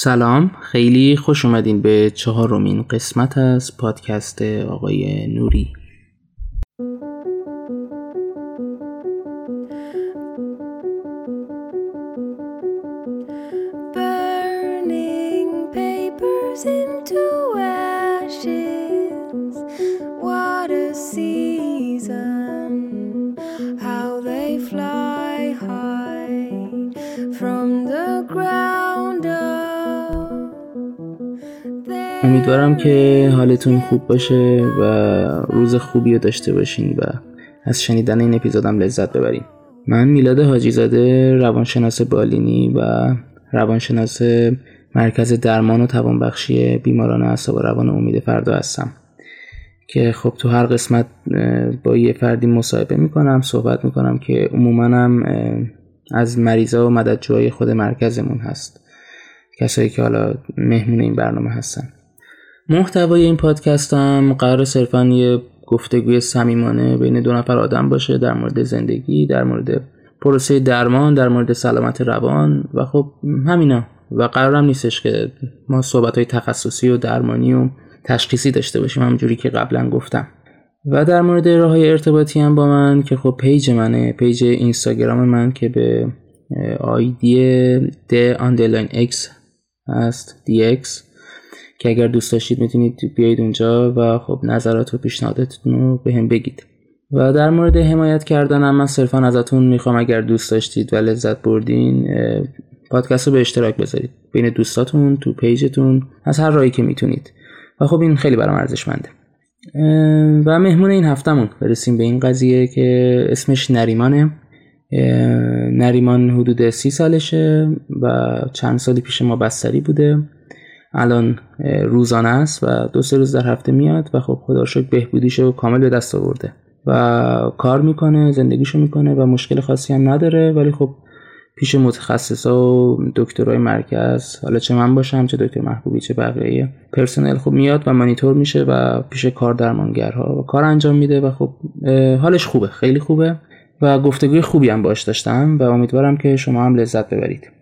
سلام خیلی خوش اومدین به چهارمین قسمت از پادکست آقای نوری. که حالتون خوب باشه و روز خوبی رو داشته باشین و از شنیدن این اپیزودم لذت ببرین. من میلاد حاجی زاده روانشناس بالینی و روانشناس مرکز درمان و توانبخشی بیماران اعصاب و روان امید فردا هستم. که خب تو هر قسمت با یه فردی مصاحبه می‌کنم صحبت می‌کنم که عموما از مریضا و مددجوهای خود مرکزمون هست. کسایی که حالا مهمون این برنامه هستن. محتوای این پادکست هم قرار صرفا یه گفتگوی صمیمانه بین دو نفر آدم باشه در مورد زندگی در مورد پروسه درمان در مورد سلامت روان و خب همینا. و قرارم نیستش که ما صحبت های تخصصی و درمانی و تشخیصی داشته باشیم همونجوری که قبلا گفتم. و در مورد راه های ارتباطی هم با من که خب page منه page اینستاگرام من که به آیدی د اکس هست DX که اگر دوست داشتید می‌تونید بیایید اونجا و خب نظرات و پیشنهاداتتون رو به هم بگید. و در مورد حمایت کردنم من صرفا ازتون می‌خوام اگر دوست داشتید و لذت بردین پادکست رو به اشتراک بذارید. بین دوستاتون تو پیجتون از هر راهی که می‌تونید. و خب این خیلی برام ارزشمنده. و مهمون این هفتمون برسیم به این قضیه که اسمش نریمانه. نریمان حدود سی سالشه و چند سالی پیش ما بستری بوده. الان روزانه است و دو سه روز در هفته میاد و خب خدا شکر بهبودیشو کامل به دست آورده و کار می‌کنه زندگیشو می‌کنه و مشکل خاصی هم نداره ولی خب پیش متخصصا و دکترای مرکز حالا چه من باشم چه دکتر محبوبی چه بقیه پرسنل خب میاد و مانیتور میشه و پیش کار درمانگرها و کار انجام میده و خب حالش خوبه خیلی خوبه و گفتگوی خوبی هم باش داشتم و امیدوارم که شما هم لذت ببرید.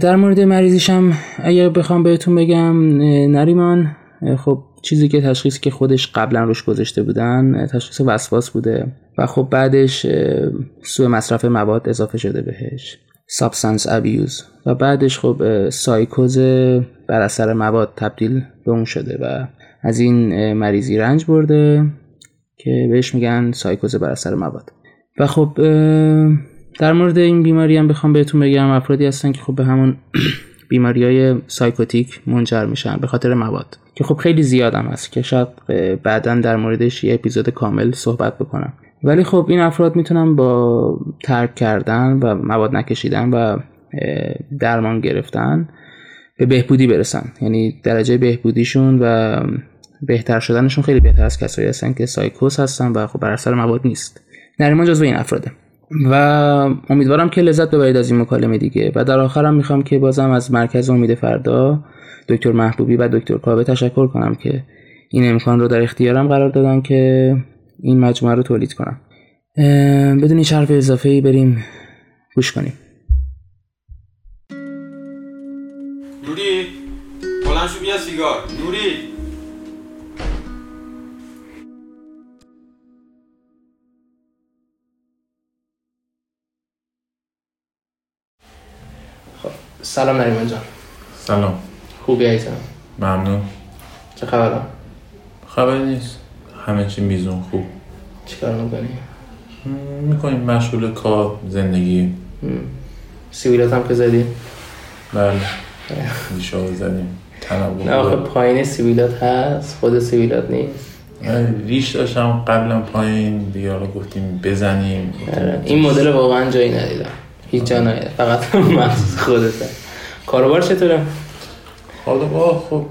در مورد مریضیشم اگر بخوام بهتون بگم نریمان خب چیزی که تشخیصی که خودش قبلا روش گذاشته بودن تشخیص وسواس بوده و خب بعدش سوء مصرف مواد اضافه شده بهش substance abuse و بعدش خب سایکوز بر اثر مواد تبدیل به اون شده و از این مریضی رنج برده که بهش میگن سایکوز بر اثر مواد. و خب در مورد این بیماری هم بخوام بهتون بگم افرادی هستن که خب به همون بیماری های سایکوتیک منجر میشن به خاطر مواد که خب خیلی زیادم هست که شاید بعدا در موردش یه اپیزود کامل صحبت بکنم. ولی خب این افراد می‌تونن با ترک کردن و مواد نکشیدن و درمان گرفتن به بهبودی برسن. یعنی درجه بهبودیشون و بهتر شدنشون خیلی بهتر از کسایی هستن که سایکوس هستن و خب بر اثر مواد نیست. نریمان جزو این افراده. و امیدوارم که لذت ببرید از این مکالمه دیگه. و در آخرم می‌خوام که بازم از مرکز امید فردا دکتر محبوبی و دکتر کاوه تشکر کنم که این امکان رو در اختیارم قرار دادن که این مجموعه رو تولید کنم. بدون هیچ حرف اضافه ای بریم گوش کنیم. نوری بلند شو بیا سیگار. نوری. سلام نریمان جان. سلام. خوبی عزیزم؟ ممنون. چه خبرم خبری نیست. همه چی میزون خوب. چیکار می‌کنی؟ می‌کنیم مشغول کار زندگی. سیبیلات هم که زدی؟ بله. ریشه زدیم. تنوع نه آخه. پایین سیبیلات هست خود سیبیلات نیست. من ریش داشتم قبلا پایین. دیگه گفتیم بزنیم. این مدل واقعا جایی ندیدم. هیچ جا ندیدم فقط مخصوص خودته. کاروبار چطوره؟ با خب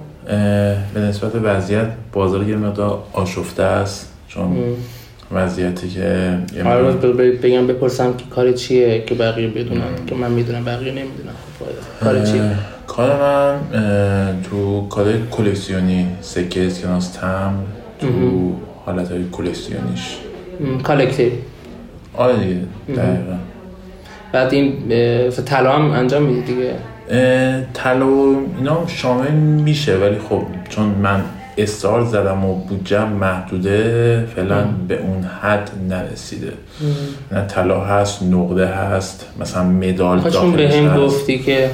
به نسبت وضعیت بازار یه مقدار آشفته است چون وضعیتی که هر روز بگم بپرسم که کار چیه که بقیه بدونن؟ که من می‌دونم بقیه نمی‌دونم خب کار چیه؟ کار من تو کار کلکسیونی سکه اسکناس تمبر تو حالت های کلکسیونیش collective. آره دیگه دقیقا. بعد این طلا هم انجام میدی دیگه؟ طلا و اینا شامل میشه ولی خب چون من استار زدم و بودجم محدوده فعلا به اون حد نرسیده. نه طلا هست نقره هست مثلا مدال خب چون به داخلش هم گفتی که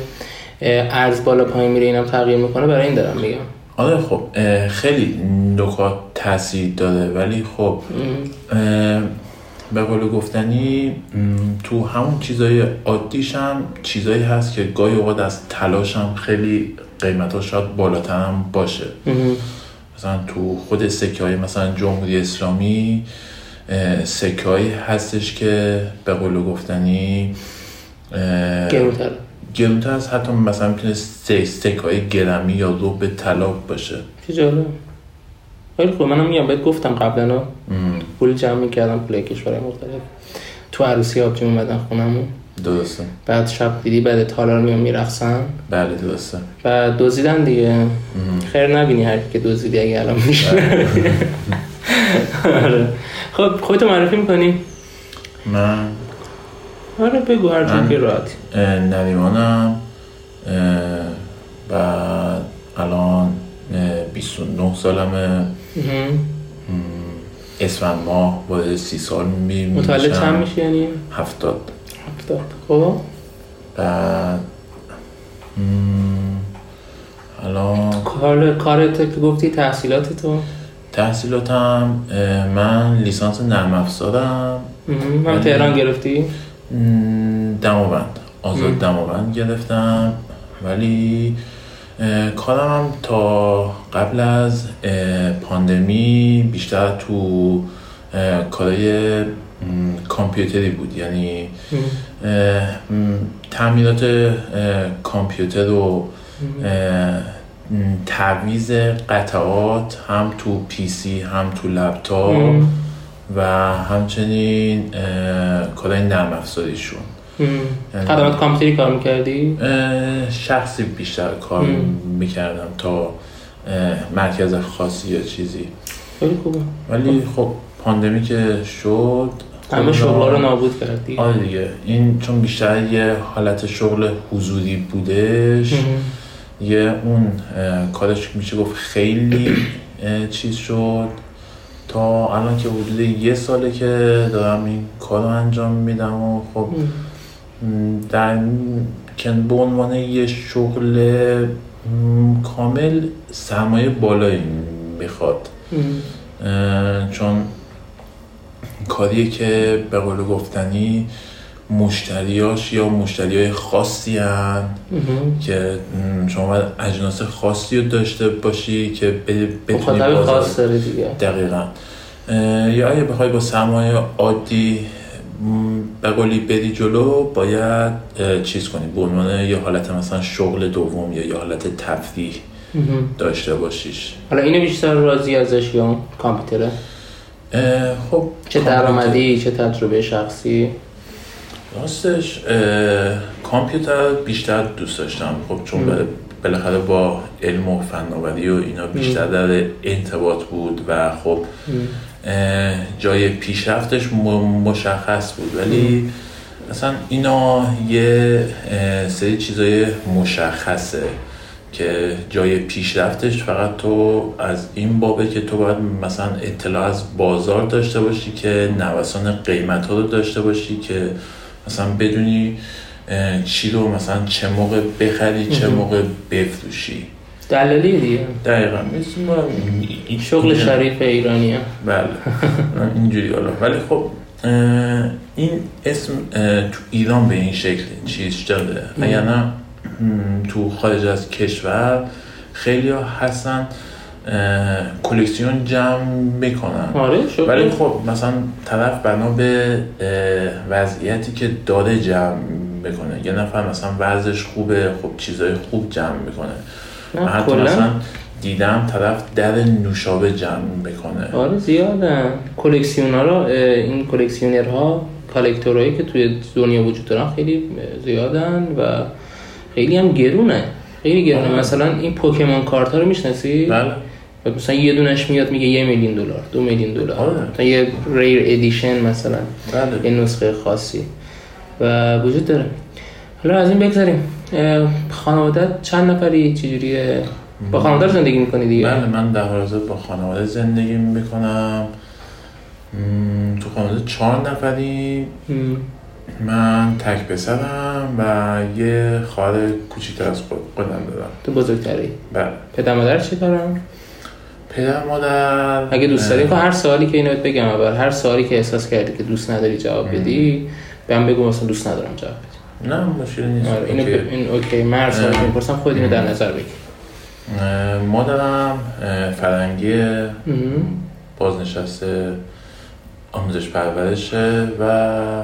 ارز بالا پایین میره اینم تغییر می‌کنه برای این دارم میگم. آره خب خیلی نکات تاثیر داره ولی خب به قول گفتنی تو همون چیزای عادیش هم چیزایی هست که گاهی اوقات از تلاش هم خیلی قیمت شاید بالاتر هم باشه مثلا تو خود سکه های مثلا جمهوری اسلامی سکه هستش که به قول گفتنی گرونتر. گرونتر از حتی مثلا می‌تونه سکه های گرمی یا روب طلا باشه. چه جالب. خیلی خوب. منم میگم بهت گفتم قبلا. پول جمع می‌کردم پول کشورهای مختلف. تو عروسی آبجی اومدن خونمون. درسته. بعد شب دیدی بعد تالار میان میرقصن. بله درسته. و دزدیدن دیگه. خیر نبینی هر که دزدیدی اگه الان میشه. آره. خب خودتو معرفی می‌کنی؟ من؟ آره بگو هر من- که راحتی. نریمانم. بعد الان اه، 29 سالمه. اسفند ماه وارد سی سال می متولد. چند میشه یعنی؟ هفتاد. هفتاد. خب؟ بعد مم، الان کار کارت که گفتی تحصیلات تو؟ تحصیلاتم من لیسانس نرم افزارم. هم تهران گرفتی؟ دماوند آزاد دماوند گرفتم. ولی کارم هم تا قبل از پاندمی بیشتر تو م، کامپیوتری بود. یعنی تعمیرات کامپیوتر و تعویض قطعات هم تو پی سی هم تو لپتاپ. و همچنین اه، کارهای نرم افزاریشون. خدمات کامپیوتری کار می‌کردی؟ شخصی بیشتر کار مم. می‌کردم تا مرکز خاصی یا چیزی. خیلی خوبه. ولی خب پاندمی که شد همه کلا- شغلا رو نابود کردی. آره دیگه. این چون بیشتر یه حالت شغل حضوری بودش. یه اون کارش میشه گفت خیلی چیز شد. تا الان که حدود یه ساله که دارم این کار رو انجام میدم و خب در به عنوان یه شغل کامل سرمایه بالایی می‌خواد. چون کاریه که به قول گفتنی مشتریاش یا مشتری های خاصی هن. که شما باید اجناس خاصی رو داشته باشی که بتونی مخاطب بازار خاص داره دیگه. دقیقا. یا اگه بخوای با سرمایه عادی به قولی بری جلو باید چیز کنی. به عنوان یه حالت مثلا شغل دوم یا یه حالت تفریح. داشته باشیش. حالا اینو بیشتر راضی ازش یا کامپیوتره؟ خب چه درآمدی چه تجربه شخصی؟ راستش کامپیوتر بیشتر دوست داشتم. خب چون بالاخره با علم و فناوری و اینا بیشتر در ارتباط بود و خب جای پیشرفتش مشخص بود. ولی اصلا اینا یه سری چیزای مشخصه که جای پیشرفتش فقط تو از این بابه که تو باید مثلا اطلاع از بازار داشته باشی که نوسان قیمت ها رو داشته باشی که مثلا بدونی چی رو مثلا چه موقع بخری چه موقع بفروشی. دلالی دیگه دقیقا. این- شغل شریف ایرانیه. بله. اینجوری حالا. ولی خب این اسم تو ایران به این شکل چیز شده. اگر نه تو خارج از کشور خیلی ها هستن کلکسیون جمع می‌کنن. آره ولی خب مثلا طرف بنا به وضعیتی که داره جمع می‌کنه. یه نفر مثلا وضعش خوبه خب چیزای خوب جمع می‌کنه. نه، من حتی مثلا دیدم طرف در نوشابه جمع می‌کنه. آره زیادن کلکسیون ها این کلکسیونرها کالکتورهایی که توی دنیا وجود دارن خیلی زیادن و خیلی هم گرونه. خیلی گرونه. آره. مثلا این پوکمون کارت ها رو می‌شناسی؟ بله. مثلا یه دونش میاد میگه یه میلیون دلار دو میلیون دلار. آره. مثلا یه ریر ادیشن مثلا. بله. یه نسخه خاصی. و وجود داره. حالا از این بگذاریم. اه، خانوادت چند نفری چجوریه؟ با خانواده زندگی می‌کنی دیگه؟ بله من در حال با خانواده زندگی می‌کنم. تو خانواده چهار نفریم م، من تک پسرم و یه خواهر کوچیکتر از خود خودم دارم. تو بزرگتری؟ بله. پدر مادر چی دارن؟ پدر مادر اگه دوست داری که هر سوالی که اینو بگم اول هر سوالی که احساس کردی که دوست نداری جواب بدی بهم بگو مثلا دوست ندارم جواب بدی. نه مشکلی نیست. آره اینو OK. این OK من می‌پرسم خود اینو در نظر بگیر. مادرم فرهنگی. بازنشسته آموزش پرورشه و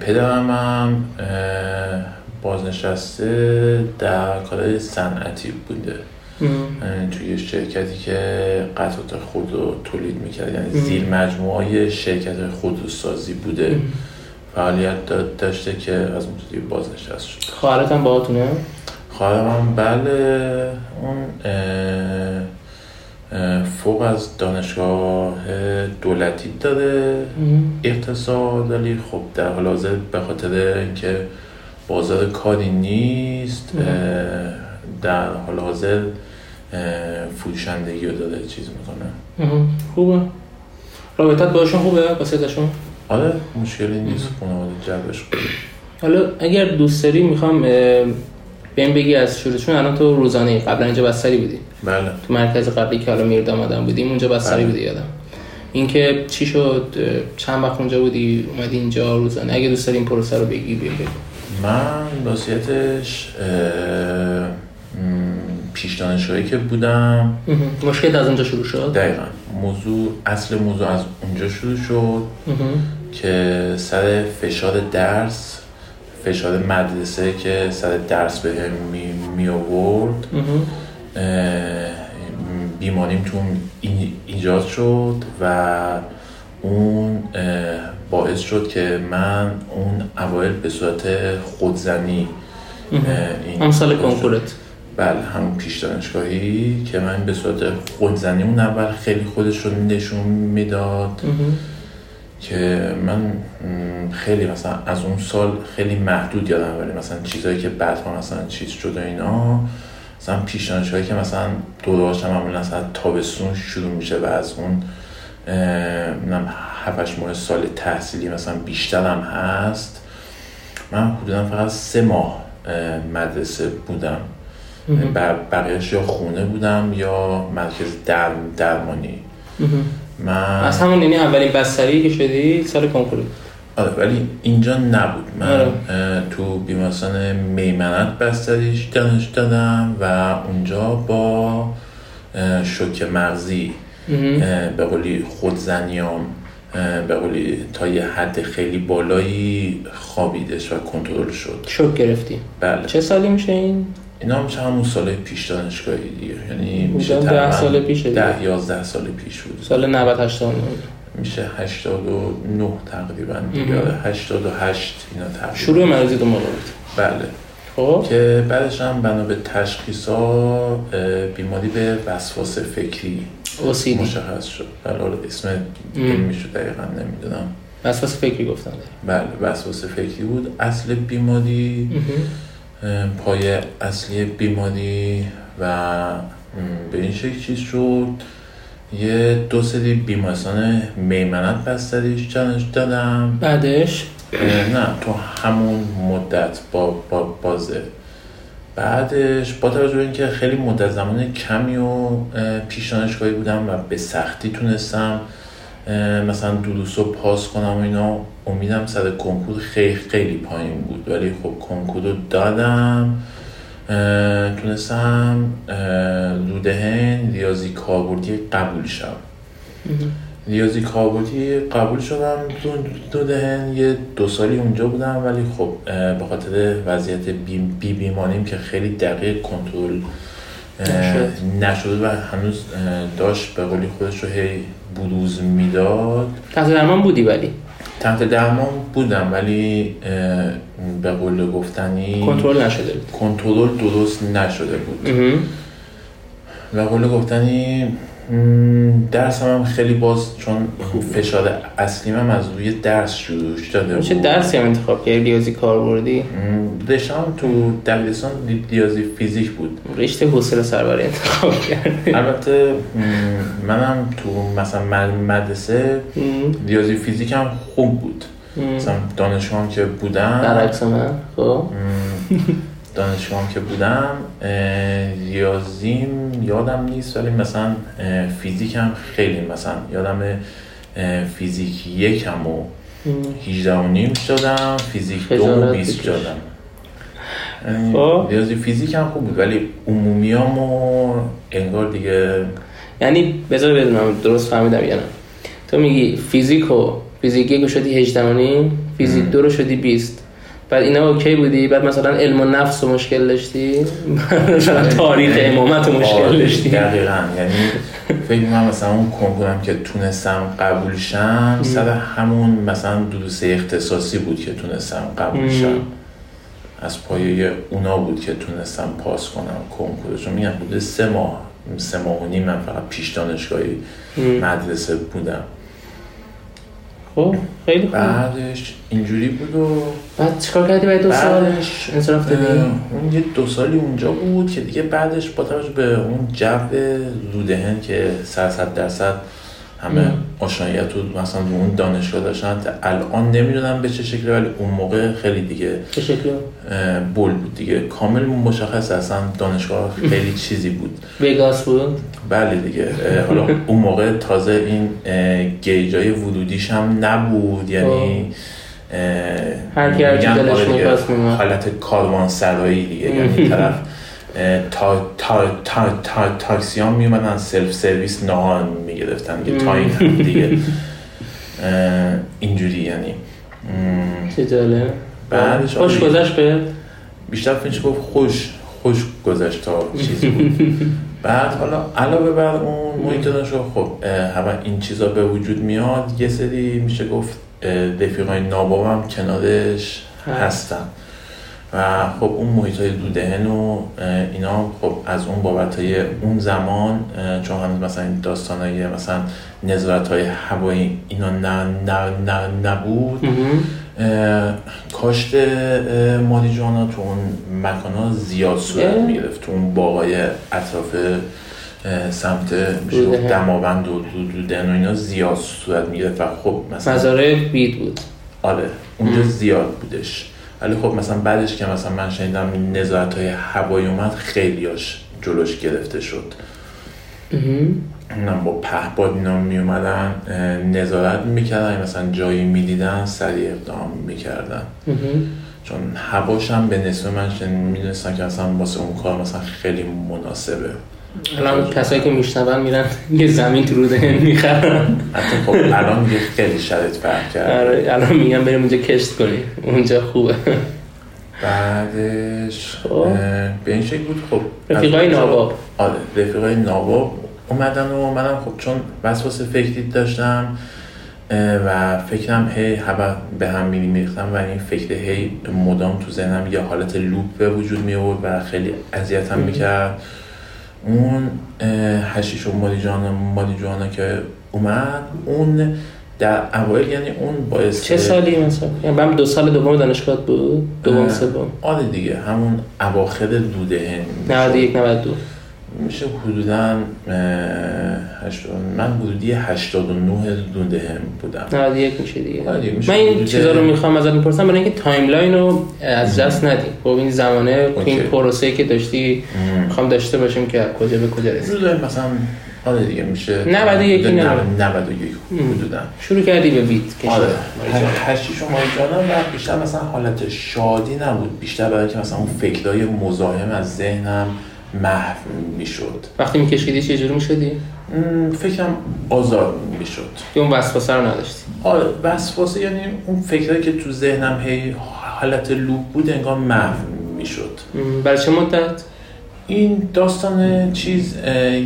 پدرم هم بازنشسته در کار صنعتی بوده. توی شرکتی که قطعات خود رو تولید می‌کرد. یعنی مم. زیر مجموعه شرکت خودروسازی بوده. فعالیت دا- داشته که از دیگه بازنشست شد. خواهرت هم باهاتونه؟ خواهرم بله اون فوق از دانشگاه دولتی داره. اقتصاد ولی خب در حال حاضر به خاطر اینکه بازار کاری نیست در حال حاضر فروشندگی رو داره چیز می‌کنه. خوبه. رابطت باشون خوبه؟ با ستاشون آره مشکلی نیست خانواده جبش حالا اگر دوست داری می‌خوام بهم بگی از شروعشون الان تو روزانه قبلا اینجا بستری بودی؟ بله. تو مرکز قبلی که حالا میردام آدم بودیم اونجا بستری بله. بودی یادم. اینکه چی شد؟ چند وقت اونجا بودی؟ اومدی اینجا روزانه؟ اگه دوست داری این پروسه رو بگی بهم بگو. من اه، م، پیش دانشگاهی که بودم. مشکل از اونجا شروع شد؟ دقیقا. موضوع اصل موضوع از اونجا شروع شد. که سر فشار درس فشار مدرسه که سر درس به هم می, می آورد بیماریم تو ایجاد شد و اون باعث شد که من اون اوایل به صورت خودزنی این هم سال کنکورت. بله همون پیش دانشگاهی که من به صورت خودزنی اون اول خیلی خودش رو نشون می‌داد. که من خیلی مثلا از اون سال خیلی محدود یادم ولی مثلا چیزایی که بعدها مثلا چیز شد و اینا مثلا پیش دانشگاهی که مثلا دورهاش هم معمولا مثلا تابستون شروع میشه و از اون نم هفتش ماه سال تحصیلی مثلا بیشترم هست من حدودا فقط سه ماه اه، مدرسه بودم. بر- بقیهش یا خونه بودم یا مرکز در درمانی. من از همون یعنی اولین بستری که شدی سال کنکورت آره ولی اینجا نبود. من آره. تو بیمارستان میمنت بستریش دانش دادم و اونجا با شوک مغزی به قولی خودزنیام به قولی تا یه حد خیلی بالایی خوابیدش و کنترل شد. شوک گرفتی. بله. چه سالی میشه این؟ اینا میشه همون سال پیش دانشگاهی دیگه. یعنی میشه ده سال دیگه. ده یازده سال پیش بود. سال 90 89 میشه 89 تقریبا. آره، 88 اینا تقریبا. شروع مریضی دو موقع بود. بله. خب. که بعدش هم بنا به تشخیص ها بیماری به وسواس فکری OCD مشخص شد. بله اسم علمی شد دقیقا نمی‌دونم. وسواس فکری گفتن. بله وسواس فکری بود. اصل بیماری اه، پای اصلی بیماری و به این شکل چیز شد. یه دو سری بیمارستان میمنت بستریش جانش دادم. بعدش؟ نه تو همون مدت با, با بازه. بعدش با توجه به اینکه خیلی مدت زمان کمی و اه، پیش دانشگاهی بودم و به سختی تونستم مثلا دروس رو پاس کنم و اینا. امیدم سر کنکور خیلی خیلی پایین بود. ولی خب کنکور رو دادم. اه، تونستم رودهن ریاضی کاربردی قبول شم. ریاضی کاربردی قبول شدم. دو, دهن یه دو سالی اونجا بودم. ولی خب به خاطر وضعیت بی, بی که خیلی دقیق کنترل نشد. نشده و هنوز داشت به قولی خودش رو هی بروز می‌داد. تحت درمان بودی ولی؟ تحت درمان بودم ولی به قول گفتنی کنترل نشده بود. کنترل درست نشده بود. و قول گفتنی م، درسم هم خیلی باز چون فشار اصلیم هم از روی درس شروع شده چه. درسی هم انتخاب کردی ریاضی کاربردی رشته‌ام تو دبیرستان ری- ریاضی فیزیک بود. رشته حوصله سربری انتخاب کردی البته منم تو مثلا مد- مدرسه ریاضی فیزیک هم خوب بود. مثلا دانشگاه که بودم. برعکس من خب. دانشگاه هم که بودم ریاضیم یادم نیست ولی مثلا فیزیک هم خیلی مثلا یادم فیزیک یکم و 18 و نیم شدم فیزیک دو و خجالت 20 بکش. شدم خب. ریاضی فیزیک هم خوب بود ولی عمومیامو انگار دیگه یعنی بذار بدونم درست فهمیدم یا نه تو میگی فیزیک و فیزیک یک شدی 18 و نیم فیزیک دو رو شدی 20 بعد اینا اوکی بودی؟ بعد مثلا علم و نفس رو مشکل داشتی؟ مثلا تاریخ امامت رو مشکل آره، داشتی؟ دقیقا. یعنی فکر می‌کنم مثلا اون کنکورم که تونستم قبول شم سر همون مثلا دروس اختصاصی بود که تونستم قبول شم. از پایه اونا بود که تونستم پاس کنم کنکورشو میگم بوده سه ماه سه ماه و نیم من فقط پیش دانشگاهی مدرسه بودم. خب خیلی خوب. بعدش اینجوری بود و بعد چیکار کردی بعد دو سال؟ بعدش انصراف دادی؟ اون یه دو سالی اونجا بود که دیگه بعدش با توجه به اون جو رودهن که سر صد درصد همه آشناییت رو مثلا رو اون دانشگاه داشتن. الان نمی‌دونم به چه شکلی ولی اون موقع خیلی دیگه چه شکلی؟ بول بود دیگه. کامل مشخص اصلا دانشگاه خیلی چیزی بود. وگاس بود؟ بله دیگه. حالا اون موقع تازه این گیجای ورودیش هم نبود. یعنی اه، هر کی هر چی میگن دلش آره. حالت کاروان سرایی دیگه. یعنی طرف تا تا تا تا تاکسی ها می اومدن سلف سرویس نهار می‌گرفتن دیگه تا این هم دیگه اینجوری یعنی چه جالب بعدش خوش. گذشت به بیشتر میشه گفت خوش خوش گذشت تا چیزی بود بعد حالا علاوه بر اون محیط دانشگاه خب همه این چیزا به وجود میاد یه سری میشه گفت رفیقای نابابم کنارش هست. هستن و خب اون محیط های دودهن و اینا خب از اون بابت های اون زمان چون هنوز مثلا داستان های مثلا نظارت های هوایی اینا نه نه نه نبود کاشت ماریجوانا تو اون مکان ها زیاد صورت. می‌گرفت تو اون باقای اطراف سمت. دماوند و دو- دودن و اینا زیاد صورت می‌گرفت و خب مثلا مزارع بید بود آره اونجا زیاد بودش ولی خب مثلا بعدش که مثلا من شنیدم نظارت های هوایی اومد خیلیاش جلوش گرفته شد. با پهپاد اینا می اومدن نظارت می‌کردن مثلا جایی می‌دیدن سریع اقدام می‌کردن. چون هواش هم به نسبه من می‌دونستم که مثلا واسه اون کار مثلا خیلی مناسبه. الان کسایی که میشنون میرن یه زمین تو روده می‌خرن. حتی خب الان دیگه خیلی شرط فرق کرد آره الان میگن بریم اونجا کشت کنیم. اونجا خوبه. بعدش خب. به این شکل بود. خب رفیقای ناباب. آره رفیقای ناباب اومدن و منم خب چون وسواس فکری داشتم و فکرم هی هوا به هم می میریختم و این فکر هی مدام تو ذهنم یه حالت لوپ به وجود می آورد و خیلی اذیتم می‌کرد. اون هشیش و ماریجوانا ماریجوانا که اومد اون در اوایل یعنی اون باعث چه سالی مثلا؟ یعنی من دو سال دوم دانشگاه بود؟ دوم سوم. آره دیگه همون اواخر دوده. هند 91 92 میشه حدودا من حدودی 89 دوده هم بودم. 91 میشه دیگه. من این چیزا رو می‌خوام ازت می‌پرسم برای اینکه timeline رو از دست ندیم. خب این زمانه تو این. پروسه که داشتی می‌خوام داشته باشیم که کجا به کجا رسید حدود مثلا آره دیگه میشه 91 حدود نه. 91 حدودا. شروع کردی به weed کشیدن. آره. و ماریجوانا و بیشتر مثلا حالت شادی نبود. بیشتر برای که مثلا اون فکرهای مزاحم از ذهنم محو می‌شد. وقتی میکشیدی چه جوری می‌شدی؟ فکرم آزاد می‌شد. که اون وسوسه رو نداشتی. آره وسواسه یعنی اون فکرهایی که تو ذهنم هی حالت لوپ بود انگار محو می‌شد. برای چه مدت؟ این داستان چیز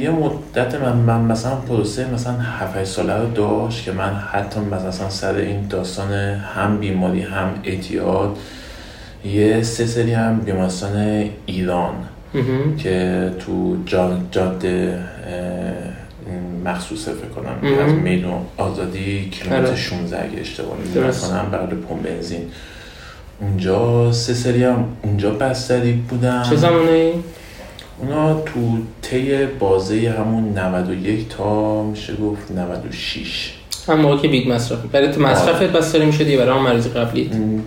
یه مدت من, من مثلا پروسه مثلا 7 ساله رو داشت که من حتی مثلا سر این داستان هم بیماری هم اعتیاد یه سه سری هم بیمارستان ایران. که تو جا- جاده مخصوصه فکر کنم. از میدون آزادی کیلومتر آره. 16 اگه اشتباه. نکنم بغل پمپ بنزین اونجا سه سری هم اونجا بستری بودن چه زمانی؟ اونا تو طی بازه همون 91 تا میشه گفت 96 هم موقع که بید مصرف برای تو مصرفت آره. بستری می‌شدی یا برای هم مریض قبلی م،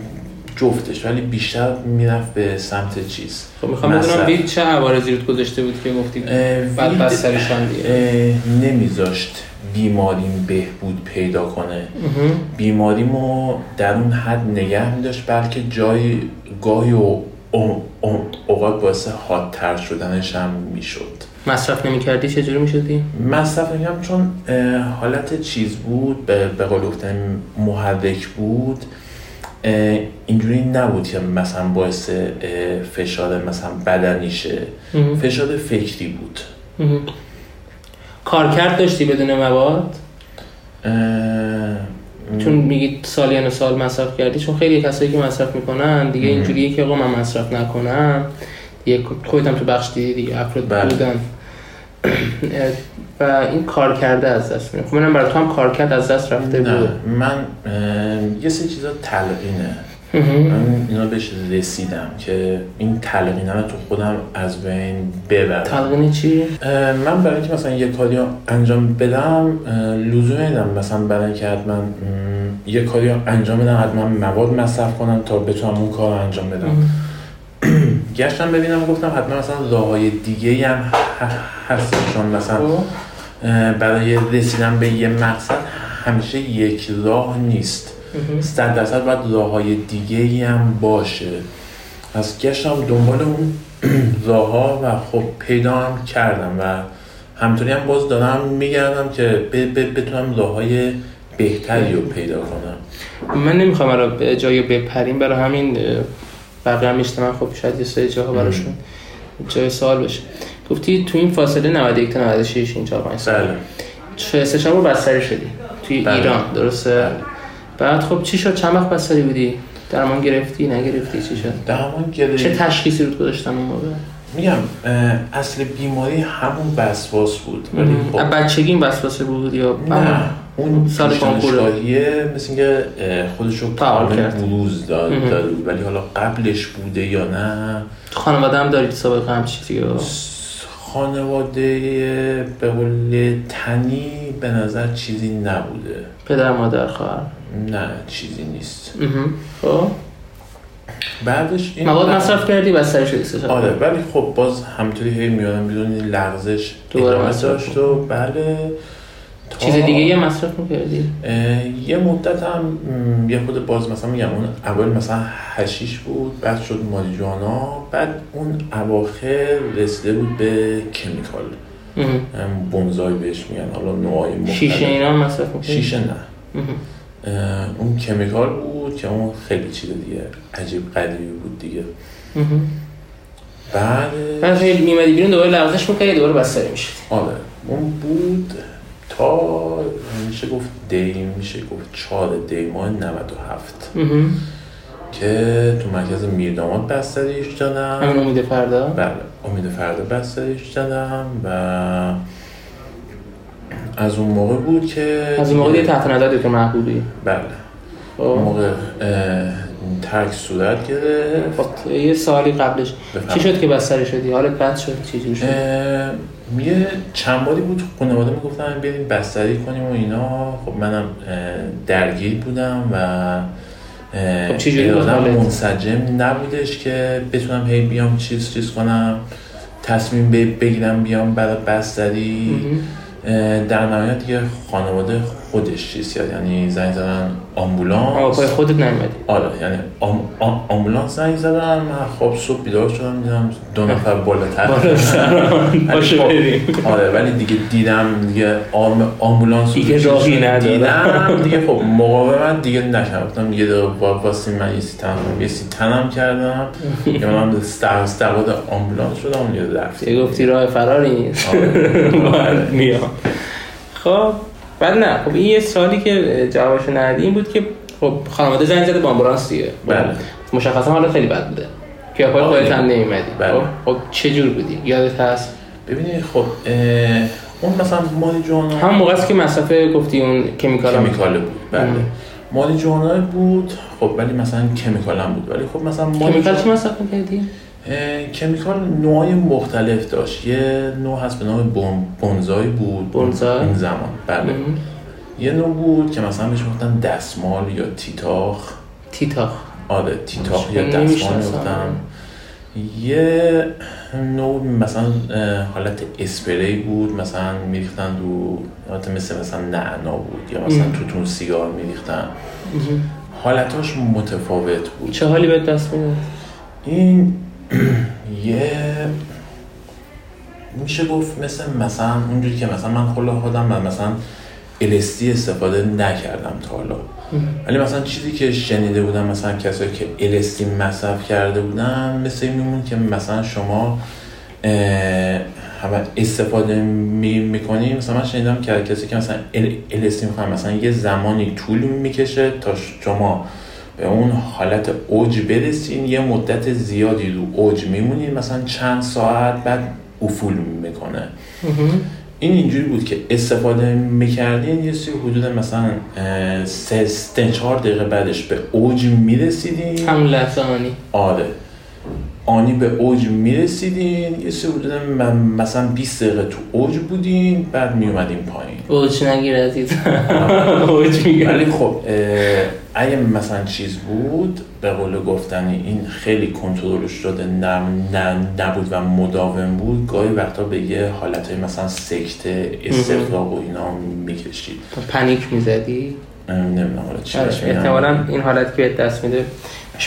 جفتش ولی بیشتر می‌رفت به سمت چیز خب می‌خوام بدونم. بید چه عوارضی رود گذاشته بود که گفتی اه، بعد وید، دیگه اه، نمیذاشت بیماریم بهبود پیدا کنه. بیماریمو در اون حد نگه میداشت بلکه جای گاهی و او- او- اوقات باعث حادتر شدنش هم می‌شد مصرف نمی کردی چجوری می‌شدی؟ مصرف میگم چون حالت چیز بود به, قول گفتن محرک بود اینجوری نبود که مثلا باعث فشار مثلا بدنیشه. فشار فکری بود مهم. کارکرد داشتی بدون مواد؟ چون میگی سالیان سال مصرف کردی چون خیلی کسایی که مصرف می‌کنن دیگه. اینجوریه که آقا من مصرف نکنم دیگه خودت هم تو بخش دیدی دیگه افراد بله. بودن و این کار کرده از دست میره خب منم برای تو هم کار کرد از دست رفته نه بود. من یه سری چیزا تلقینه. من اینا بهش رسیدم که این تلقینه رو تو خودم از بین ببرم. تلقین چی؟ من برای اینکه مثلا یه کاری انجام بدم اه، لزومی ندارم. مثلا برای اینکه حتما یه کاری انجام بدم حتما مواد مصرف کنم تا بتونم اون کار رو انجام بدم. گشتم ببینم گفتم حتما مثلا راه های دیگه هم ه- هست چون مثلا خب. برای رسیدن به یه مقصد همیشه یک راه نیست. صد درصد باید راه های دیگه هم باشه. از گشتم دنبال اون راه ها و خب پیدا هم کردم و همطوری هم باز دارم میگردم که بتونم راه های بهتری رو پیدا کنم. من نمی‌خوام الان به جای بپریم برای همین بقیه هم میشتم خب شاید یه سری جاها براشون جای سوال بشه. گفتی تو این فاصله 91 تا 96 این 4 5 سال. بله. چه سه رو بستری شدی. توی بله. ایران درسته؟ بله. بعد خب چی شد؟ چند وقت بستری بودی؟ درمان گرفتی؟ نگرفتی؟ چی شد؟ درمان چه گرفت تشخیصی رو گذاشتن اون موقع؟ میگم اصل بیماری همون وسواس بود. ولی خب بچگی این وسوسه بود یا نه اون سال. دانشگاهیه مثل اینکه خودش رو کامل کرد. بروز داد ولی حالا قبلش بوده یا نه؟ خانواده هم دارید سابقه هم چیزی خانواده به قول تنی به نظر چیزی نبوده. پدر مادر خواهر؟ نه چیزی نیست. خب. بعدش این مواد مصرف کردی سه شب آره ولی خب باز همطوری هی میادم این لغزش دوباره داشت و بله. چیز دیگه یه مصرف می‌کردی؟ یه مدت هم یه خود باز مثلا میگم اون اول مثلا هشیش بود بعد شد ماریجوانا بعد اون اواخر رسیده بود به کمیکال بونزای بهش میگن حالا نوعای مختلف. شیشه اینا مصرف می‌کردی؟ شیشه نه. اون کمیکال بود که اون خیلی چیز دیگه عجیب غریبی بود دیگه. بعد بعد خیلی میمدی بیرون دوباره لغزش می‌کردی دوباره بستری می‌شدی. آره. اون بود تا میشه گفت دی میشه گفت چهار دی ماه 97 مهم. که تو مرکز میرداماد بستریش همین دادم امید فردا؟ بله امید فردا بستریش دادم و از اون موقع بود که از اون موقع دیگه تحت نظر دکتر محبوبی. بله. اون خب موقع اه، ترک صورت گرفت. خب یه سالی قبلش. چی شد که بستری شدی؟ حالت بد شد؟ چی جور شد؟ یه چند باری بود خانواده می‌گفتن بریم بستری کنیم و اینا. خب منم درگیر بودم و خب؟ منسجم نبودش که بتونم هی بیام چیز چیز کنم تصمیم بگیرم بیام برای بستری. در نهایت دیگه خانواده خودش چیز کرد یعنی زنگ زدن آمبولانس؟ پای خودت نیومدی. آره یعنی آم، آم، آمبولانس زنگ زدم من خب صبح بیدار شدم دیدم دو نفر بالاتر. باشه خب، بریم. آره ولی دیگه دیدم دیگه آم آمبولانس دیگه راهی. دیدم دیگه خب مقاومت دیگه یه دقیقه وا- واسه من یه سی تنم یه سی تنم کردم. یا من استقاد آمبولانس شدم یه رفت دیگه گفتی راه فراری؟ نیست آره. میام. خب بعد نه خب این یه سالی که جوابش ندی این بود که خب خانواده زنگ زده با آمبولانس دیگه بله. مشخصا حالا خیلی بد بوده که پای آره. خودت هم نمیمدی بله. خب خب چه جور بودی یادت هست ببینید خب اون مثلا مالی جوانا همون موقع است که مصرف گفتی اون کمیکال هم کمیکاله بود بله. مالی جوانا بود خب ولی مثلا کمیکال هم بود ولی خب مثلا مالی کمیکال چی مصرف کردی؟ کمیکال نوعای مختلف داشت. یه نوع هست به نام بون- بونزای بود. بونزای؟ اون زمان. بله. یه نوع بود که مثلا بهش گفتن دستمال یا تیتاخ. تیتاخ. آره تیتاخ یا من دستمال. می‌گفتن. یه نوع مثلا حالت اسپری بود. مثلا میریختن رو حالت مثل مثلا نعنا بود یا مثلا. توتون سیگار میریختن. حالتاش متفاوت بود. چه حالی به دست می‌داد؟ این یه میشه گفت مثل مثلا اونجوری که مثلا من خلا خودم من مثلا LSD استفاده نکردم تا حالا. ولی مثلا چیزی که شنیده بودم مثلا کسایی که LSD مصرف کرده بودن مثل این میمون که مثلا شما همه استفاده می می‌کنی. مثلا من شنیدم که کسی که مثلا LSD می‌خوان مثلا یه زمانی طول می‌کشه تا شما به اون حالت اوج برسین یه مدت زیادی رو اوج میمونین مثلا چند ساعت بعد افول می‌کنه. این اینجوری بود که استفاده می‌کردین یه سری حدود مثلا سه چهار دقیقه بعدش به اوج می‌رسیدین. همون لحظه آره. آنی به اوج می‌رسیدین. یه سری حدود م- مثلا 20 دقیقه تو اوج بودین بعد میومدین پایین. اوج نگیر عزیز اوج میگم ولی خب اگه مثلا چیز بود به قول گفتنی این خیلی کنترلش شده نه نبود و مداوم بود گاهی وقتا به یه حالت مثلا سکته استفراغ و اینا می‌کشید. پنیک می‌زدی؟ نمی‌دونم حالا چی آره،. احتمالا این حالت که دست میده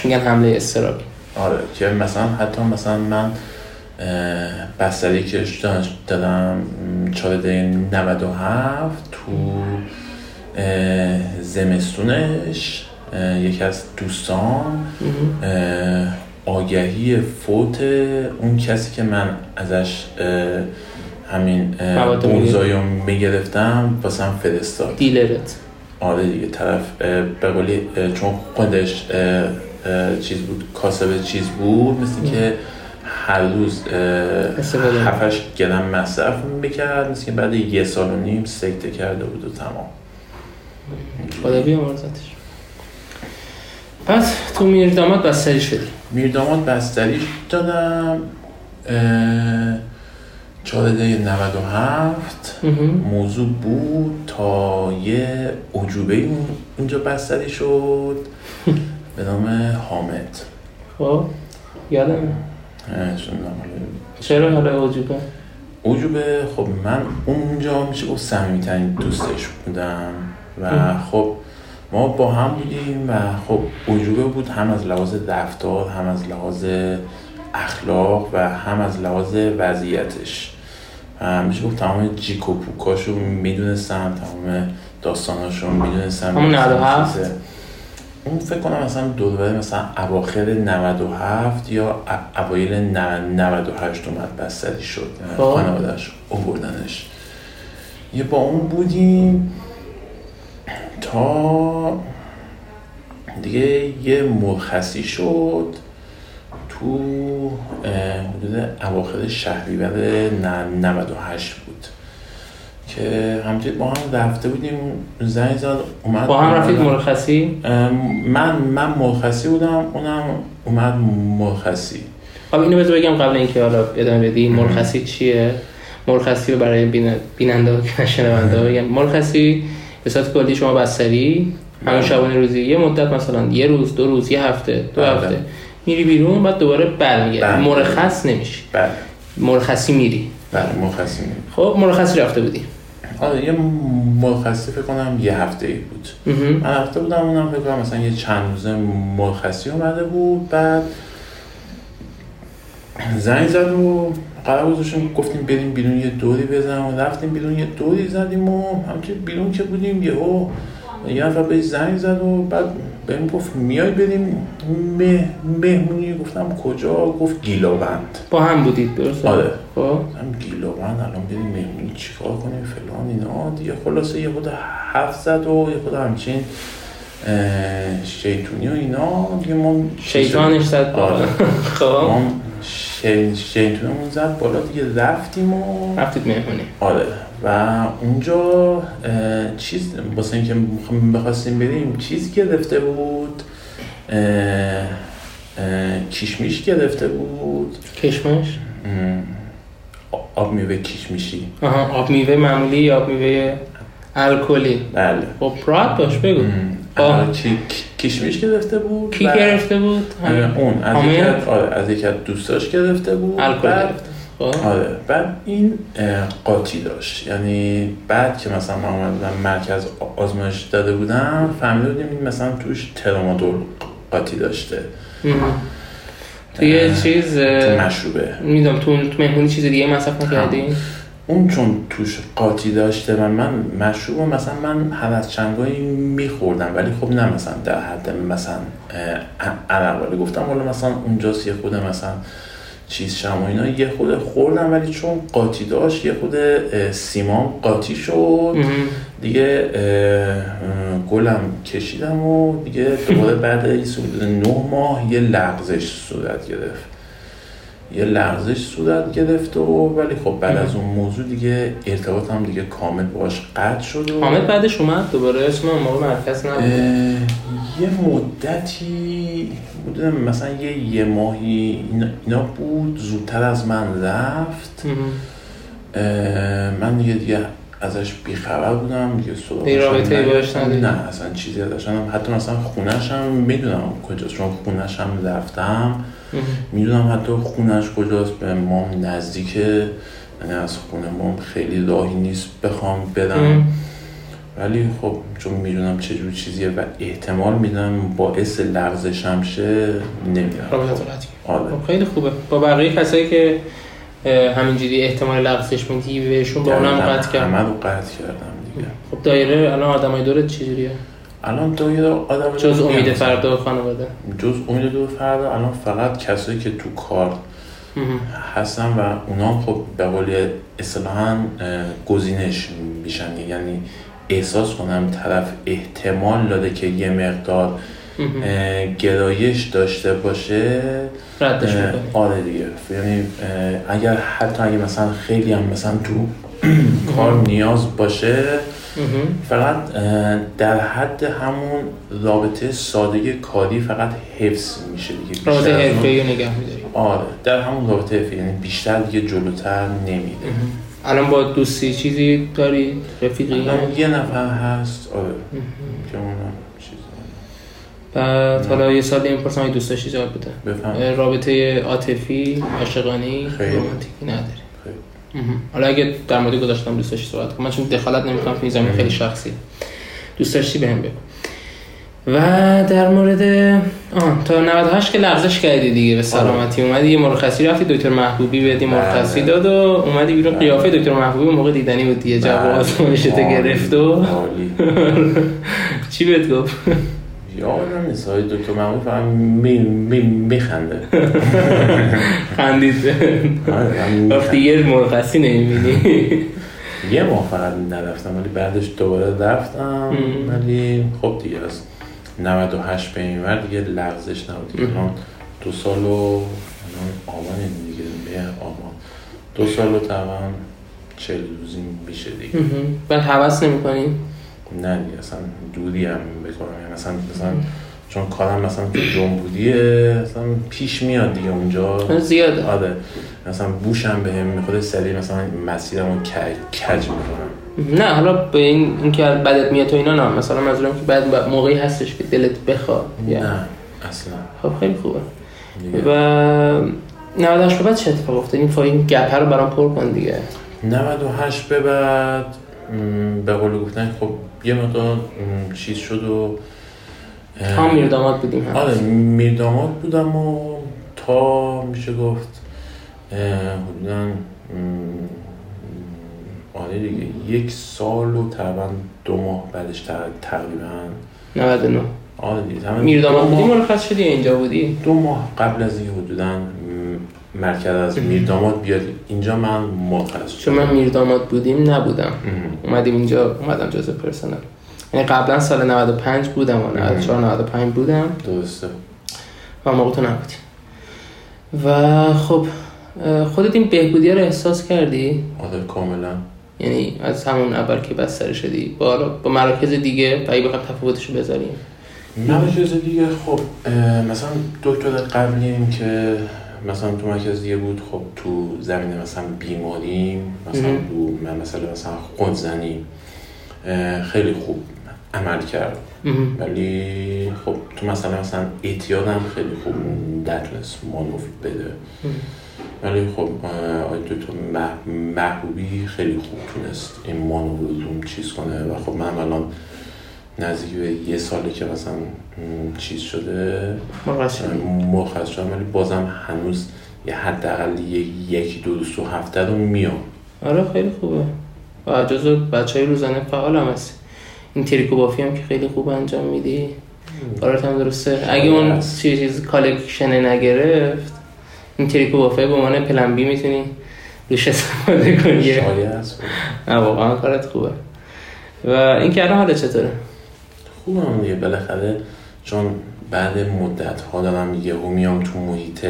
میگن حمله استرابی آره که مثلا حتی مثلا من بستری که دادم چارده 97 تو زمستونش یکی از دوستان آگهی فوت اون کسی که من ازش همین می‌گیری؟ بونزایو می‌گرفتم. واسه هم فرستاد. دیلرت. آره دیگه طرف به قولی چون خودش چیز بود کاسب چیز بود مثل که هر روز. هفتش گرم مصرف می‌کرد مثل که بعد یه سال و نیم سکته کرده بود و تمام. خدا بیامرزتش پس تو میر داماد بستری شدی. میرداماد بستری دادم چارده 97 موضوع بود تا یه عجوبه اون- اونجا بستری شد. به نام حامد. خب یادم؟ چرا حالا عجوبه؟ عجوبه؟ خب من اونجا میشه گفت صمیمیترین دوستش بودم و خب ما با هم بودیم و خب عجوبه بود هم از لحاظ رفتار هم از لحاظ اخلاق و هم از لحاظ وضعیتش. میشه گفت تمام جیک و پوکاشو می‌دونستم تمام داستاناشو می‌دونستم. همون 97 اون فکر کنم مثلا دوره مثلا اواخر 97 یا اوایل ن- 98 اومد بستری شد. خب. خانوادهش اووردنش یه با اون بودیم تا دیگه یه مرخصی شد تو حدود اواخر شهریور ن- 98 بود. که همجوری با هم رفته بودیم زنگ زد اومد با هم رفتید مرخصی؟ من من مرخصی بودم اونم اومد مرخصی. خب اینو بذار بگم قبل اینکه حالا ادامه بدی مرخصی چیه؟ مرخصی رو برای بین- بیننده که شنونده بگم. مرخصی به صورت کلی شما بستری همون. شبانه روزی یه مدت مثلا یه روز دو روز یه هفته دو بله. هفته. میری بیرون بعد دوباره برمیگردی. بله. مرخص نمیشی. بله. مرخصی میری. بله مرخصی. خب مرخصی رفته بودی آره یه مرخصی فکر کنم یه هفته ای بود. من رفته بودم اونم فکر کنم مثلا یه چند روزه مرخصی اومده بود بعد زنگ زد و قرار گذاشتیم گفتیم بریم بیرون یه دوری بزنیم و رفتیم بیرون یه دوری زدیم و همچنین بیرون که بودیم یهو یه نفر بهش زنگ زد و بعد بهم گفت میای بریم مه... مهمونی گفتم کجا؟ گفت گیلاوند. با هم بودید درسته؟ آره. خب. گفتم گیلاوند الان بریم مهمونی چیکار کنیم؟ فلان اینا. دیگه خلاصه یه خود حرف زد و یه خود همچین شیطونی و اینا. دیگه ما شیطانش زد بالا. آره. خب. شیطونمون زد بالا دیگه رفتیم و رفتید مهمونی. آره. و اونجا چیز واسه اینکه بخواستیم بریم چیز گرفته بود. اه، اه، کیشمیش گرفته بود. کشمش؟ آب میوه کیشمیشی آها آب میوه معمولی یا آب میوه الکلی. بله. خب راحت باش بگو. کی- کیشمیش گرفته بود؟ کی و- گرفته بود؟ اون از حامد؟ یکی از- آره، از یکی از دوستاش گرفته بود. الکل گرفته. آره. بعد این قاطی داشت. یعنی بعد که مثلا من اومده بودم مرکز آزمایش داده بودم فهمیده بودیم این مثلا توش ترامادول قاطی داشته. مهم. توی اه، چیز تو مشروبه. می‌دونم تو تو مهمونی چیز دیگه مصرف نکردی؟ اون چون توش قاطی داشته و من مشروب رو مثلا من هر از چنگایی میخوردم ولی خب نه مثلا در حد مثلا عرق. ولی گفتم حالا مثلا اونجاست یه خود مثلا چیز شم و اینا. یه خود خوردم ولی چون قاطی داشت یه خود اه، سیمام قاطی شد. دیگه گلم کشیدم و دیگه دوباره بعد نه ماه یه لغزش صورت گرفت. یه لغزش صورت گرفت و ولی خب بعد از اون موضوع دیگه ارتباطم دیگه کامل باش قطع شد و حامد بعدش اومد دوباره. اسم موقع مرکز نبود. یه مدتی بوده مثلا یه یه ماهی اینا, بود زودتر از من رفت من دیگه دیگه ازش بیخبر بودم دیگه سراغش باش؟ نه اصلا چیزی ازش ندارم. حتی مثلا خونش هم می‌دونم کجاست چون خونش هم رفتم. می‌دونم حتی خونش کجاست به مام نزدیکه یعنی از خونه مام خیلی راهی نیست بخوام برم مهم. ولی خب چون می‌دونم چه جور چیزیه و احتمال می‌دونم باعث لغزشم شه نمیرم رابطه قطعی آره. خب خیلی خوبه. با بقیه کسایی که همینجوری احتمال لغزش میدی بهشون با اونم قطع کرد همه رو قطع کردم دیگه. خب دایره الان آدمای دورت چجوریه الان تو یه آدم جز امید. فردا و خانواده. جز امید دو فردا الان فقط کسایی که تو کار. هستن و اونا خب به قول اصطلاحا گزینش میشن. یعنی احساس کنم طرف احتمال داده که یه مقدار گرایش داشته باشه ردش آره دیگه. یعنی اگر حتی اگه مثلا خیلی هم مثلا تو کار نیاز باشه فقط در حد همون رابطه ساده کاری فقط حفظ میشه دیگه بیشتر رابطه حرفه‌ای نگه میداری. آره در همون رابطه حرفه‌ای یعنی بیشتر دیگه جلوتر نمیده الان با دوستی چیزی داری؟ رفیقی؟ الان یه نفر هست. آره. که اونم چیز بعد حالا یه سال این پرسان دوست داشتی جواب بده. رابطه عاطفی عاشقانه. رمانتیکی نداری. حالا اگه در مورد گذاشتم دوست داشتی صحبت کنم من چون دخالت نمی‌کنم تو این زمین خیلی شخصی دوست داشتی بهم بگو. و در مورد آه تا 98 که لغزش کردی دیگه به سلامتی اومدی یه مرخصی رفتی دکتر محبوبی بهت مرخصی بله. داد و اومدی بیرون. قیافه دکتر محبوبی موقع دیدنی بود دیگه جواب آزمایشت عالی، گرفت و. چی بهت گفت؟ یادم نیست. های دکتر محمود فقط می می میخنده. خندید. آره، وقتی می‌خنده. یه مرخصی نمی‌بینی. یه ماه فقط نرفتم ولی بعدش دوباره رفتم. ولی خب دیگه از 98 به این ور دیگه لغزش نبود. الان دو سال و الان آبان دیگه به آبان. دو سال و تقریبا چهل روزی میشه دیگه. بعد حوض نمی‌کنی نه دیگه اصلا دوری هم بکنم یعنی مثلا مثلا چون کارم مثلا تو جنبودیه مثلا پیش میاد دیگه اونجا. زیاده. آره. مثلا بوشم به هم می‌خوره سریع مثلا مسیرم رو ک- کج می‌کنم. نه حالا به این اینکه بدت میاد تو اینا نه مثلا منظورم که بعد موقعی هستش که دلت بخواد نه اصلا. خب خیلی خوبه. دیگه. و 98 به بعد چه اتفاق افتاد؟ این فایل این گپه رو برام پر کن دیگه. 98 به بعد به قول گفتن خب یه مقدار چیز شد و هم میر داماد بودیم هم. آره میرداماد بودم و تا میشه گفت حدودا آره دیگه. یک سال و تقریبا دو ماه بعدش تق- تقریبا. 99 آره دیگه. تقریباً میر دو داماد بودی مرخص شدی اینجا بودی؟ دو ماه قبل از این حدودا مرکز از میرداماد بیاد. اینجا من مرخص چون من میر داماد بودیم نبودم. ام. اومدیم اینجا اومدم جزء پرسنل. یعنی قبلا سال 95 بودم و 94 95 بودم. درسته. و موقع تو نبودی و خب خودت این بهبودی رو احساس کردی؟ آره کاملا. یعنی از همون اول که بستری شدی. با با مراکز دیگه و اگه بخوایم تفاوتش رو بذاریم. مرکز دیگه خب مثلا دکتر قبلیم که مثلا تو مرکز دیگه بود خب تو زمینه مثلا بیماری مثلا. تو من مثلا مثلا خودزنی خیلی خوب عمل کرد. ولی خب تو مثلا مثلا اعتیادم خیلی خوب نتونست مانوف بده. ولی خب آقای دکتر مح- محبوبی خیلی خوب تونست این مانو چیز کنه و خب من الان نزدیک به یه ساله که مثلا چیز شده. مرخص شدم ولی بازم هنوز یه حداقل یک یکی دو روز تو هفته رو میام. آره خیلی خوبه. و جزو بچه های روزانه فعال هم هستی. این تریکو بافی هم که خیلی خوب انجام میدی. کارات هم درسته. اگه اون هست. چیز چیز collection نگرفت این تریکو بافی به عنوان plan B می‌تونی روش استفاده کنی. شایع است. نه واقعا کارت خوبه. و این که الان حالت چطوره؟ خوبم دیگه. بالاخره چون بعد مدت ها دارم یهو میام تو محیط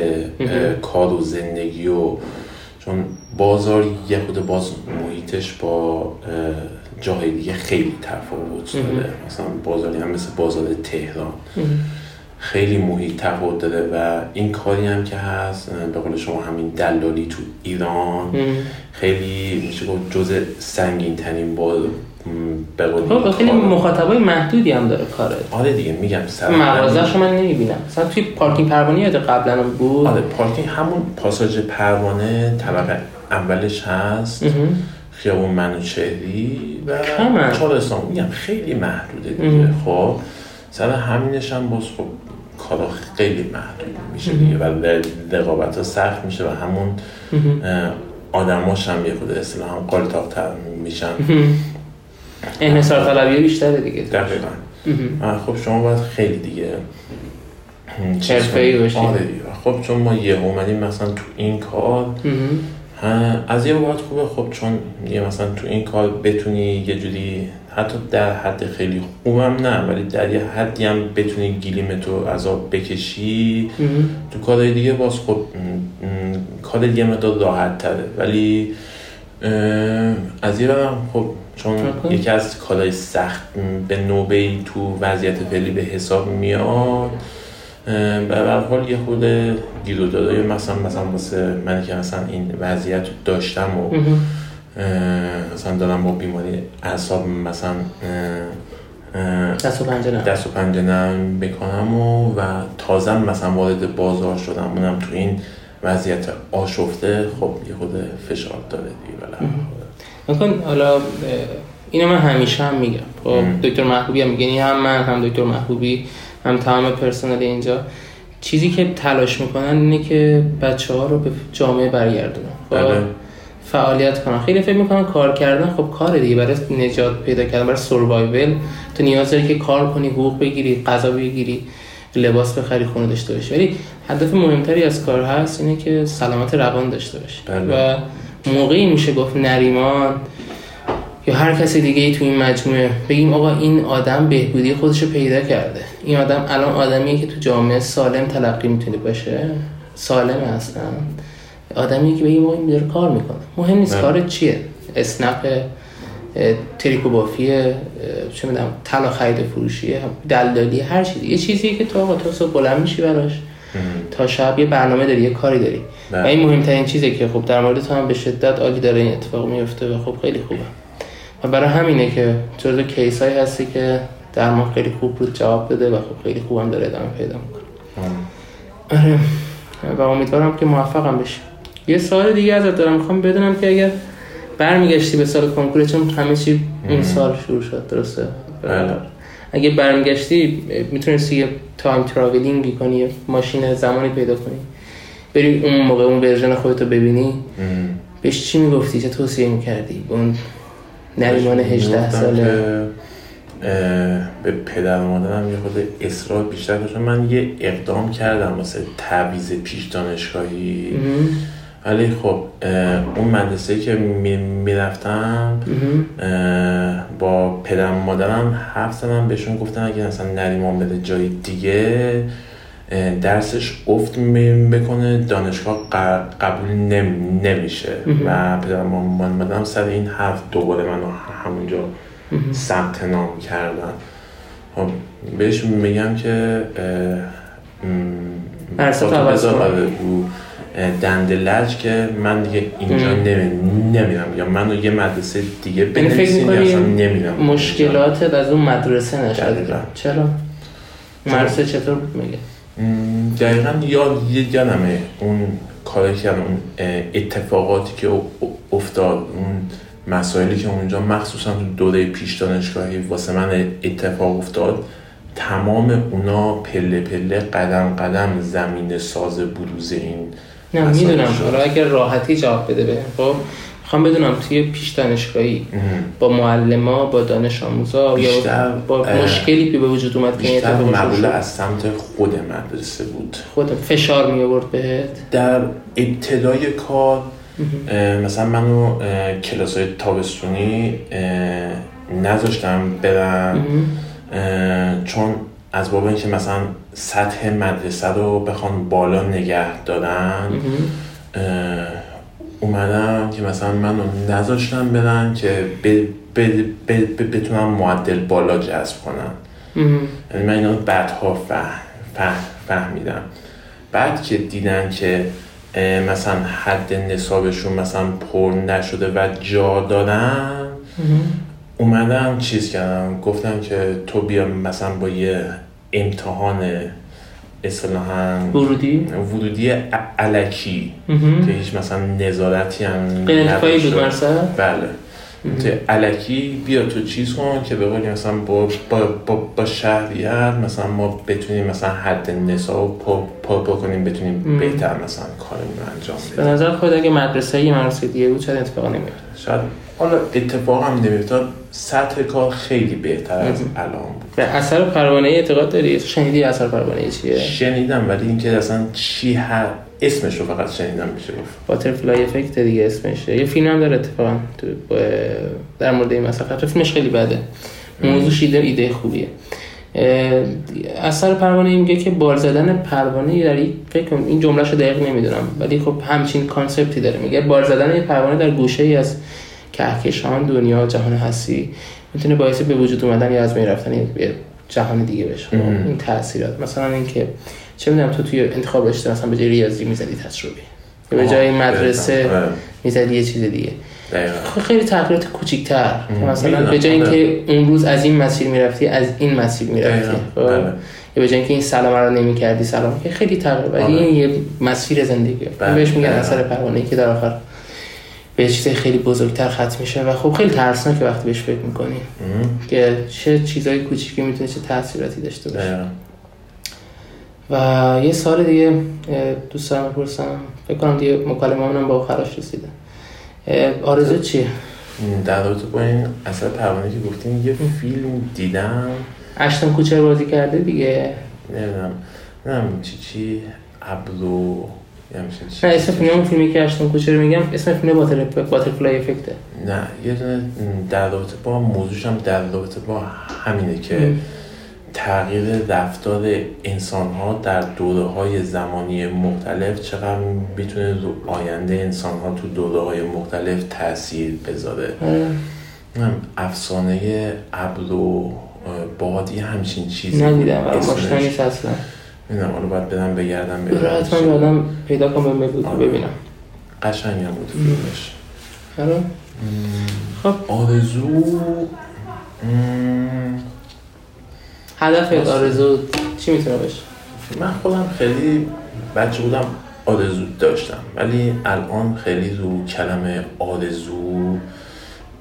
کار و زندگی و چون بازار یه خود باز محیطش با اه، جاهای دیگه خیلی تفاوت داره. مثلا بازاری هم مثل بازار تهران. خیلی محیط تفاوت داره و این کاری هم که هست به قول شما همین دلالی تو ایران خیلی میشه گفت جز سنگین ترین با به قول خب خیلی مخاطبای محدودی هم داره کارت آره دیگه میگم سر مغازه‌شو من نمی‌بینم. مثلا توی پارکینگ پروانه یاد قبلا هم بود. آره پارکینگ همون پاساژ پروانه طبقه اولش هست. خیابون منوچهری و. چهارستان میگم خیلی محدوده دیگه. خب سر همینش هم باز خب کارا خیلی محدود میشه دیگه و رقابت ها سخت میشه و همون آدماش هم یه خود اصطلاحا قالتاقتر میشن انحصار طلبی بیشتره دیگه دقیقا خب شما باید خیلی دیگه چیز حرفه‌ای کنید. باشید. آره. خب چون ما یه اومدیم مثلا تو این کار از یه بابت خوبه خب چون یه مثلا تو این کار بتونی یه جوری حتی در حد خیلی خوبم نه ولی در یه حدی هم بتونی گلیمتو از آب بکشی. تو کارهای دیگه باز خب کار یه مقدار راحت تره ولی از یه برم خب چون. یکی از کارهای سخت به نوبه تو وضعیت فعلی به حساب میاد به هر حال یه خود گیروداره مثلا مثلا واسه من که مثلا این وضعیت داشتم و. مثلا دارم با بیماری اعصاب مثلا دست و پنجه نه. دست و پنجه نرم بکنم و, و تازه مثلا وارد بازار شدم. اونم تو این وضعیت آشفته. خب یه خود فشار داره دیگه. نکن حالا اینو من همیشه هم میگم. خب. دکتر محبوبی هم میگه. هم من هم دکتر محبوبی هم تمام پرسنل اینجا. چیزی که تلاش می‌کنن اینه که بچه ها رو به جامعه برگردونن. خب بله. فعالیت کنن. خیلی فکر می‌کنن کار کردن خب کار دیگه. برای نجات پیدا کردن برای سروایول تو نیاز داری که کار کنی حقوق بگیری غذا بگیری لباس بخری خونه داشته باشی. ولی هدف مهمتری از کار هست اینه که سلامت روان داشته باشی. بله. و موقعی میشه گفت نریمان یا هر کسی دیگه ای تو این مجموعه بگیم آقا این آدم بهبودی خودش رو پیدا کرده. این آدم الان آدمیه که تو جامعه سالم تلقی می‌تونه باشه. سالم اصلا آدمی که آقا این داره کار می‌کنه. مهم نیست. کار چیه. اسنپ تریکو بافیه چه می‌دونم طلا خرید و فروشیه دلالی هر چیزی. یه چیزیه که تو آقا تو صبح بلند میشی براش. تا شب یه برنامه داری یه کاری داری. و این مهمترین چیزه که خب در مورد تو هم به شدت عالی داره این اتفاق میفته و خب خیلی خوبه. و برای همینه که جزو کیس هایی هستی که در ما خیلی خوب بود جواب بده و خب خیلی خوبم داره ادامه پیدا می‌کنه. آره. و امیدوارم که موفقم بشی. یه سوال دیگه ازت دارم. می‌خوام بدونم که اگر برمیگشتی به سال کنکور چون همه چی این سال شروع شد درسته؟ بله. اگه برمیگشتی می‌تونستی یه time traveling ی کنی یه ماشین زمانی پیدا کنی. بری اون موقع اون version خودتو ببینی. ام. بهش چی می‌گفتی؟ چه توصیه می‌کردی؟ به اون نریمان 18 می‌گفتم ساله. به پدر و مادرم یه خورده اصرار بیشتر کنم من یه اقدام کردم واسه تعویض پیش دانشگاهی. ولی خب اون مدرسه که می- می‌رفتم با پدرم مادرم حرف زدم بهشون گفتن اگه مثلا نریمان بده جای دیگه درسش افت می‌کنه دانشگاه قبول نم- نمیشه. و پدرم و مادرم سر این حرف دوباره منو همونجا ثبت نام کردن. خب بهش میگم که اه، م، درس با تو عوض دندلج که من دیگه اینجا نمیرم یا منو یه مدرسه دیگه یعنی بنویسین یا اصلا نمیرم مشکلاتت از اون مدرسه نشده. چرا؟ مدرسه چطور میگه؟ دقیقا یاد یادمه اون کاری که اون اتفاقاتی که افتاد اون مسائلی که اونجا مخصوصا تو دوره پیش دانشگاهی واسه من اتفاق افتاد تمام اونا پله پله قدم قدم زمین ساز بروز این نه می‌دونم. حالا اگر راحتی جواب بده به خب می‌خوام بدونم توی پیش دانشگاهی. با معلما با دانش آموزا یا با مشکلی که به وجود اومد که بیشتر مقوله از سمت خود مدرسه بود. خود فشار می آورد بهت؟ در ابتدای کار مثلا منو کلاس های تابستونی نذاشتم برم. چون از باب اینکه مثلا سطح مدرسه رو بخوان بالا نگه دارن اه، اومدم که مثلا منو نذاشتم برن که ب- ب- ب- ب- بتونم معدل بالا جذب کنم یعنی من اینا رو بعدها فهم فهم فهمیدم. بعد که دیدن که مثلا حد نصابشون مثلا پر نشده و جا دارن اومدم چیز کردم گفتم که تو بیا مثلا با یه امتحان اصطلاحا ورودی؟ ورودی علکی که هیچ مثلا نظارتی هم غیر بود بله. تو علکی بیا تو چیز کن که به قولی مثلا با, با, با, با شهریت مثلا ما بتونیم مثلا حد نصاب پا, پا, پا کنیم بتونیم بهتر مثلا کارمون انجام به بدیم نظر خود اگه مدرسه یه مدرسه دیگه بود شاید اتفاق نمیاد شاید حالا اتفاق هم نمیفتاد سطح کار خیلی بهتر از الان بود. به اثر پروانه اعتقاد داری؟ شنیدی اثر پروانه چیه؟ شنیدم ولی اینکه اصلا چی هر اسمش رو فقط شنیدم میشه گفت. باترفلای افکت دیگه اسمشه. یه فیلم هم داره اتفاقا تو در مورد این مسئله. البته فیلمش خیلی بده. موضوعش ایده ایده خوبیه. اثر پروانه این میگه که بال زدن پروانه در یک فکر این جملهش رو دقیق نمی‌دونم. ولی خب همچین کانسپتی داره. میگه بال زدن پروانه در گوشه ای از کهکشان دنیا جهان هستی می‌تونه باعث به وجود اومدن یا از بین رفتن یه جهان دیگه بشه. خب،. این تاثیرات مثلا اینکه چه می‌دونم تو توی انتخاب رشته مثلا به جای ریاضی می‌زدی تجربی یا به جای مدرسه آره، می‌زدی یه چیز دیگه. دقیقاً. خب خیلی تغییرات کوچیک‌تر. مثلا به جای آره. اینکه اون روز از این مسیر می‌رفتی از این مسیر می‌رفتی. خب؟ بله. یا به جای اینکه این سلام رو نمی‌کردی سلام. که خیلی تغییر. آره. این یه مسیر زندگیه بله، بهش میگن. اثر پروانه‌ای که در آخر به چیز خیلی بزرگتر ختم میشه و خب خیلی ترسناکه وقتی بهش فکر می‌کنی. که چه چیزای کوچیکی می‌تونه چه تاثیراتی داشته باشه. و یه سال دیگه دوست دارم بپرسم فکر کنم دیگه مکالمه با خراش رسیده. آرزو چیه؟ در رابطه با این اثر پروانه که گفتیم یه فیلم دیدم. اشتون کوچر بازی کرده دیگه. نمی‌دونم. نمی‌دونم چی چی؟ ابرو چی- نه اسم فیلم اون فیلمی که اشتون کوچر میگم اسم فیلم باتر باترفلای افکته. نه یه دونه در رابطه با موضوعش هم در رابطه با همینه که ام. تغییر رفتار انسان ها در دوره های زمانی مختلف چقدر می‌تونه رو آینده انسان ها تو دوره های مختلف تاثیر بذاره. افسانه ابر و باد یه همچین چیزی ندیدم اصلا. نمی‌دونم حالا باید بدم بگردم ببینم حتما یادم پیدا کنم بگو آره. ببینم. قشنگ هم بود فیلمش. آره خب. آرزو. هدف آرزو چی می‌تونه باشه؟ من خودم خیلی بچه بودم آرزو داشتم ولی الان خیلی رو کلمه آرزو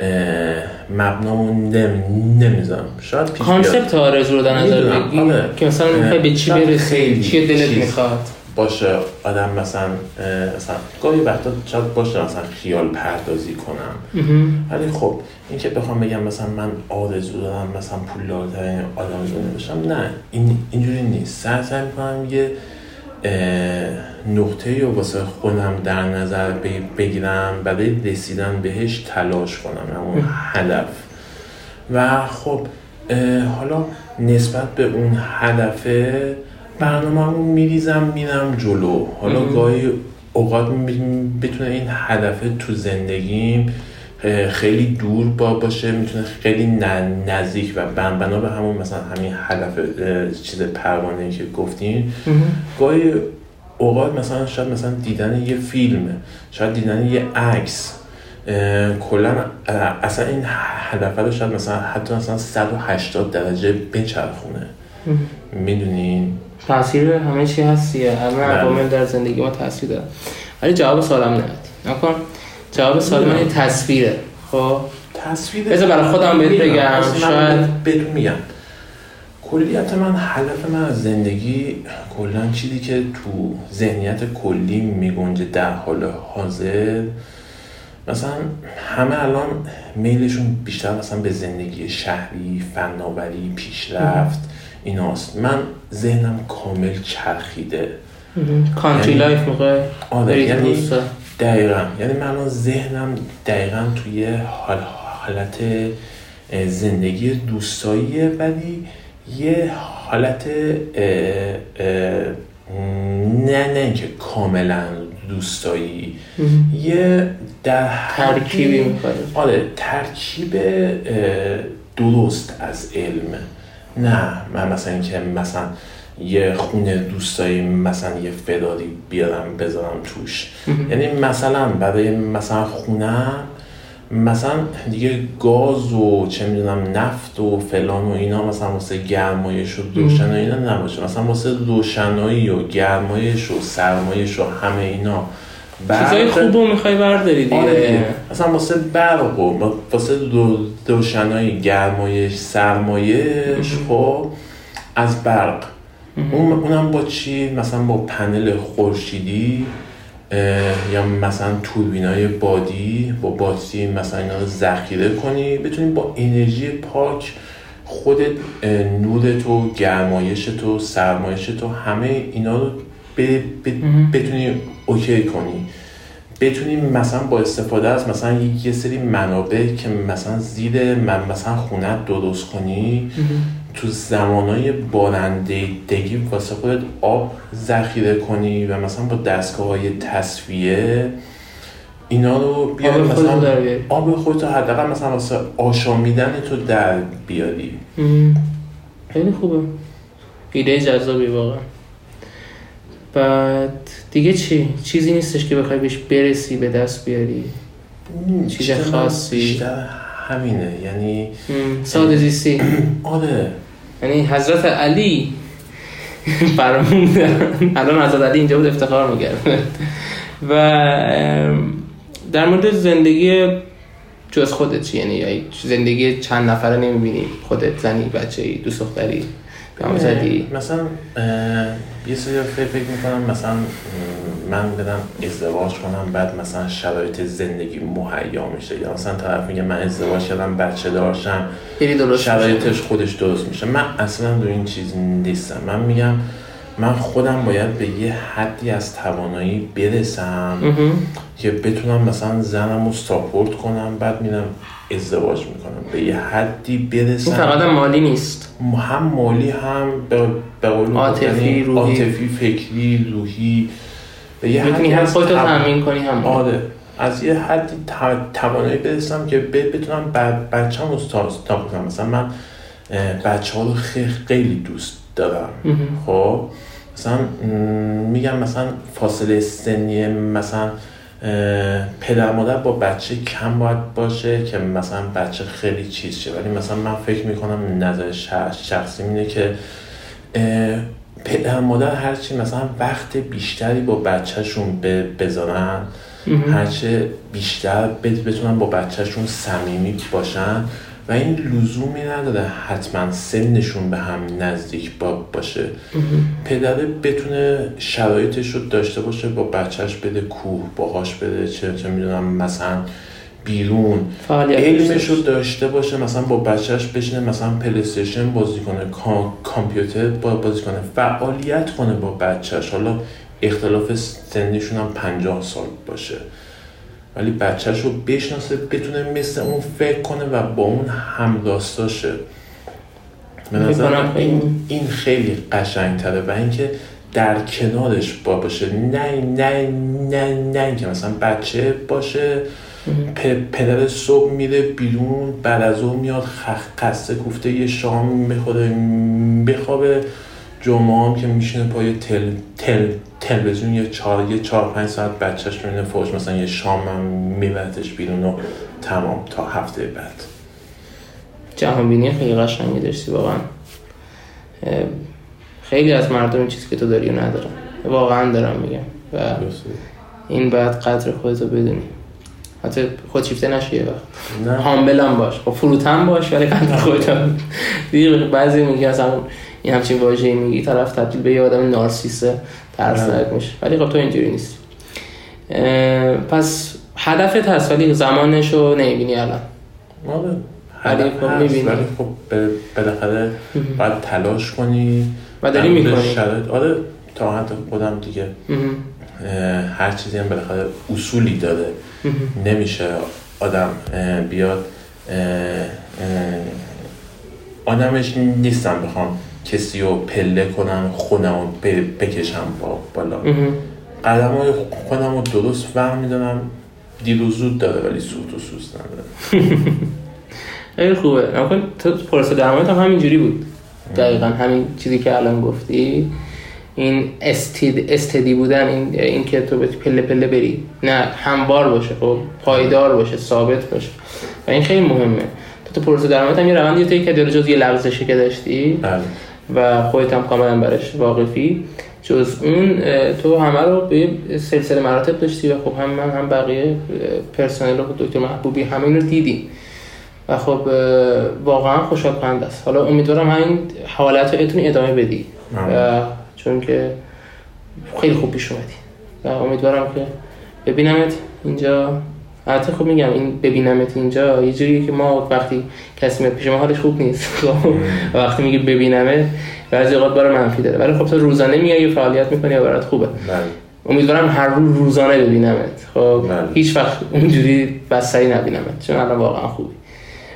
اه، مبنامو نم نمی‌ذارم. شاید پیش. کانسپت آرزو رو در نظر آره. که مثلا می‌خوای به چی برسی چی دلت. می‌خواد؟ باشه. آدم مثلا مثلا گاهی وقتا شاید باشه مثلا خیال پردازی کنم. ولی خب این که بخوام بگم مثلا من آرزو دارم مثلا پولدارترین آدم دنیا بشم نه. این اینجوری نیست. سعی سعی می‌کنم یه نقطه یا واسه خودم در نظر بگیرم برای رسیدن بهش تلاش کنم اون هدف. و خب حالا نسبت به اون هدفه برنامه میریزم میرم جلو. حالا گاهی اوقات بتونه این هدفه تو زندگیم خیلی دور با باشه می‌تونه خیلی نزدیک و بن بنا به همون مثلا همین هدف چیز پروانه که گفتیم گاهی اوقات مثلا شاید مثلا دیدن یه فیلم شاید دیدن یه عکس کلا اصلا این هدف رو شاید مثلا حتی مثلا 180 درجه بچرخونه. می‌دونین؟ تاثیر همه چی هستیه همه بله. عوامل در زندگی ما تاثیر داره ولی جواب سوالم ندادی نکن. جواب سوال من یه تصویره. خب؟ تصویر بذار برای خودم بهت. بگم، شاید- بهتون میگم. کلیت من هدف من از زندگی کلا چیزی که تو ذهنیت کلی میگنجه در حال حاضر مثلا همه الان میلشون بیشتر مثلا به زندگی شهری فناوری پیشرفت ایناست. من ذهنم کامل چرخیده. country یعنی- life می‌خوای آره یعنی. دقیقا. یعنی من الان ذهنم دقیقا توی حال حالت زندگی روستاییه ولی یه حالت اه، اه، نه نه اینکه کاملا روستایی. یه در ترکیبی می‌خوای. آره ترکیب درست از علم. نه من مثلا اینکه مثلا یه خونه دوستایی مثلا یه فداری بیارم بذارم توش. یعنی مثلا برای مثلا خونم مثلا دیگه گاز و چه می‌دونم نفت و فلان و اینا مثلا واسه گرمایش و روشن و اینا نباشه. مثلا واسه روشنایی و گرمایش و سرمایش و همه اینا. چیزای خوب رو می‌خوای برداری آره دیگه. مثلا واسه برق و واسه روشنایی گرمایش سرمایش خب از برق. اون اونم با چی؟ مثلا با پنل خورشیدی یا مثلا توربینای بادی با باتری مثلا اینا رو ذخیره کنی. بتونی با انرژی پاک خودت اه، نورت و گرمایشت و سرمایشت و همه اینا رو ب- ب- بتونی اوکی کنی. بتونی مثلا با استفاده از مثلا یه سری منابع که مثلا زیر من مثلا خونه درست کنی تو زمانهای بارندگی واسه خودت آب ذخیره کنی و مثلا با دستگاه های تصفیه اینا رو بیاری آب مثلا. آب خودت رو حداقل مثلا واسه آشامیدن تو در بیاری. خیلی خوبه ایده جذابی واقعا بعد دیگه چی؟ چیزی نیستش که بخوای بهش برسی به دست بیاری چیز خاصی؟ همینه یعنی. ساده زیستی آره یعنی حضرت علی فرموندن الان حضرت علی اینجا بود افتخار می‌کرد. و در مورد زندگی جز خودت چی؟ یعنی زندگی چند نفره نمی‌بینی؟ خودت زنی بچه دوست دختری؟ نامزدی مثلا اه، یه سری فکر فکر می‌کنم مثلا من بدم ازدواج کنم بعد مثلا شرایط زندگی مهیا میشه. یا مثلا طرف میگه من ازدواج کردم بچه درست میشه. شرایطش خودش درست میشه. من اصلا دو این چیز نیستم. من میگم من خودم باید به یه حدی از توانایی برسم. که بتونم مثلا زنم رو ساپورت کنم بعد میرم ازدواج می‌کنم به یه حدی برسم این فقط مالی نیست. هم مالی هم به, به قول عاطفی، روحی. عاطفی فکری روحی. به یه حدی هم تو- تامین کنی هم. آره. از یه حدی توانایی برسم که بتونم ب- بچه‌م رو استاب کنم مثلا من بچه ها رو خی- خیلی دوست دارم. خب؟ مثلا میگم مثلا فاصله سنی مثلا پدر مادر با بچه کم باید باشه که مثلا بچه خیلی چیز شه ولی مثلا من فکر می‌کنم نظر شخص- شخصی اینه که پدر مادر هرچی مثلا وقت بیشتری با بچهشون بذارن. هرچه بیشتر بت- بتونن با بچهشون صمیمی باشن و این لزومی نداره حتما سنشون به هم نزدیک با باشه. پدره بتونه شرایطش رو داشته باشه با بچهش بده کوه باهاش بده چه چه می‌دونم مثلا بیرون. علمش رو داشته باشه. مثلا با بچهش بشینه مثلا پلیستیشن بازی کنه کا- کامپیوتر با- بازی کنه فعالیت کنه با بچهش حالا اختلاف سنیشون هم پنجاه سال باشه. ولی بچهش رو بشناسه بتونه مثل اون فکر کنه و با اون همراستاشه به فکر نظر کنم من این, این خیلی قشنگتره و اینکه در کنارش با باشه. نه نه نه نه اینکه مثلا بچه باشه پدر صبح میره بیرون بعد از اون میاد خسته کوفته یه شام می‌خوره بخوابه جمعه هم که میشینه پای تل، تل، تلویزیون یه چهار یه چهار پنج ساعت بچهش می‌بینه فوش مثلا یه شام هم میبرتش بیرون و تمام تا هفته بعد. جهانبینی خیلی قشنگی داشتی واقعا. خیلی از مردم این چیزی که تو داری رو ندارن. واقعا دارم میگم. و این باید قدر خودتو بدونی. حتی خودشیفته نشی یه وقت. نه. هامبل هم باش. با فروتن باش ولی قدر خودت هم دیگه بعضی میگه اصلا این همچین واژه‌ای میگی طرف تبدیل به یه آدم نارسیسه ترسناک میشه. ولی خب تو اینجوری نیستی. پس هدفت هست ولی زمانش رو نمی‌بینی الان. آره. هدف خب می‌بینی. ولی خب بالاخره باید تلاش کنی و داری می‌کنی. آره تا حد خودم دیگه. هر چیزی هم بالاخره اصولی داره. نمیشه آدم بیاد آدمش نیستم بخوام. کسی رو پله کنم خودم رو بکشم با بالا. قدم های خودم رو درست فهم می‌دونم. دیر و زود داره ولی سوت و سوز نداره. خیلی خوبه. نکن تو پروسه درمانت هم همینجوری بود. دقیقا همین چیزی که الان گفتی. این استید استدی بودن این این که تو پله پله بری. نه هموار باشه خب. پایدار باشه ثابت باشه. و این خیلی مهمه. تو تو پروسه درمانت هم یه روندی طی کردی جز یه لغزشی که داشتی. بله. و خودت هم کاملا برش واقفی. جز اون تو همه رو به سلسله مراتب داشتی و خب هم من هم بقیه پرسنل و دکتر محبوبی همه اینو دیدیم. و خب واقعا خوشحال کننده است. حالا امیدوارم همین حالت رو ادامه بدی. و چون که خیلی خوب پیش اومدی. و امیدوارم که ببینمت اینجا. البته خب میگم این ببینمت اینجا یه جوریه که ما وقتی کسی میاد پیش ما حالش خوب نیست. خب وقتی میگه ببینمت بعضی اوقات برای منفی داره. ولی خب تو روزانه میای و فعالیت می‌کنی و برات خوبه. بله. امیدوارم هر روز روزانه ببینمت. خب بله. هیچ وقت اونجوری بستری نبینمت چون الان واقعا خوبی.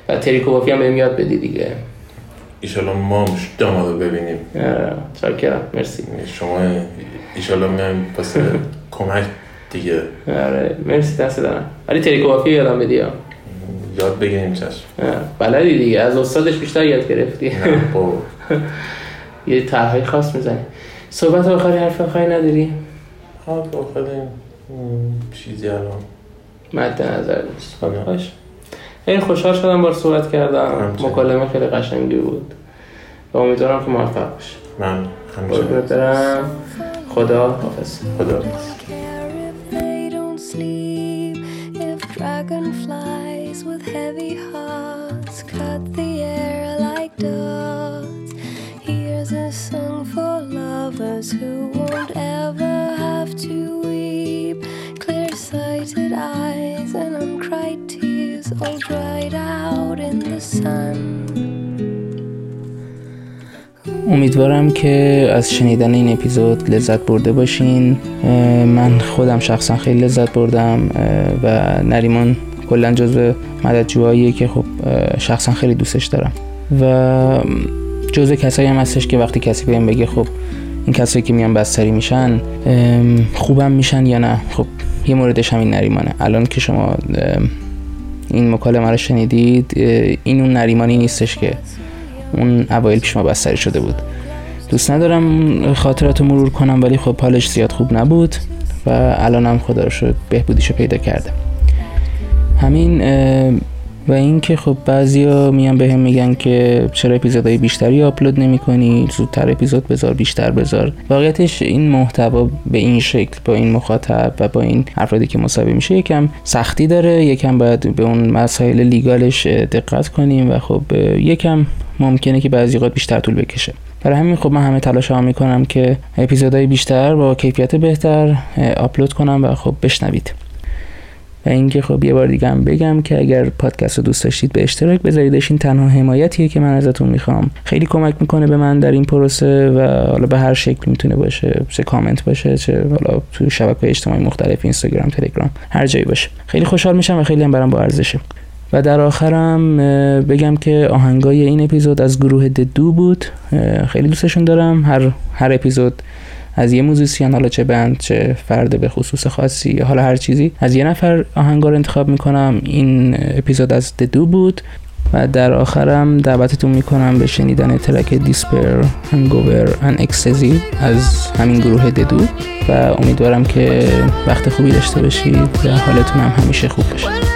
و تریکووافی هم بهم یاد بدی دیگه. ایشالا ما شما رو ببینیم. آره، چاکرم. مرسی. شما ایشالا میایم واسه کمک دیگه. آره. مرسی دست دارم. ولی تریکووافی یادم بدی. یاد بگیریم چشم. آره، بلدی دیگه. از استادش بیشتر یاد گرفتی. یه طرحهای خاص می‌زنی. صحبت آخری حرف آخری نداری؟ ها آخرین چیزی الان. مد نظر نیست. نه. باش. خیلی خوشحال شدم بار صحبت کردم. مکالمه خیلی قشنگی بود. و امیدوارم که موفق باشی. من همچنین. خدا حافظ. خدا care lovers who won't ever have to weep. Clear sighted eyes and uncried tears all dried out in the sun. امیدوارم که از شنیدن این اپیزود لذت برده باشین من خودم شخصا خیلی لذت بردم و نریمان کلا جزو مددجوهاییه که خب شخصا خیلی دوستش دارم و جزو کسایی هم هستش که وقتی کسی بهم بگه خب این کسایی که میان بستری میشن خوبم میشن یا نه؟ خب یه موردش همین نریمانه. الان که شما این مکالمه رو شنیدید این اون نریمانی نیستش که اون اوایل پیش ما بستری شده بود. دوست ندارم اون خاطرات رو مرور کنم ولی خب حالش زیاد خوب نبود و الان هم خدا رو شد بهبودیشو پیدا کرده. همین و اینکه خب بعضیا میان بهم میگن که چرا اپیزودهای بیشتری آپلود نمی‌کنی؟ زودتر اپیزود بذار بیشتر بذار. واقعیتش این محتوا به این شکل با این مخاطب و با این افرادی که مصاحبه میشه یکم سختی داره. یکم باید به اون مسائل لیگالش دقت کنیم و خب یکم ممکنه که بعضی اوقات بیشتر طول بکشه. برای همین خب من همه تلاش ها می‌کنم که اپیزودهای بیشتر با کیفیت بهتر آپلود کنم و خب بشنوید. و اینکه خب یه بار دیگه هم بگم که اگر پادکست رو دوست داشتید به اشتراک بذاریدش این تنها حمایتیه که من ازتون می‌خوام. خیلی کمک می‌کنه به من در این پروسه و حالا به هر شکل می‌تونه باشه. چه کامنت باشه چه حالا تو شبکه اجتماعی مختلف اینستاگرام تلگرام هر جایی باشه. خیلی خوشحال میشم و خیلی هم برام با ارزشه. و در آخرم بگم که آهنگای این اپیزود از گروه The Dø بود. خیلی دوستشون دارم. هر هر اپیزود از یه موزیسین حالا چه band چه فرد به خصوص خاصی حالا هر چیزی از یه نفر آهنگا رو انتخاب می‌کنم. این اپیزود از The Dø بود و در آخرم دعوتتون می‌کنم به شنیدن track Despair, Hangover and Ecstasy از همین گروه The Dø و امیدوارم که وقت خوبی داشته باشید و حالتون هم همیشه خوب باشه.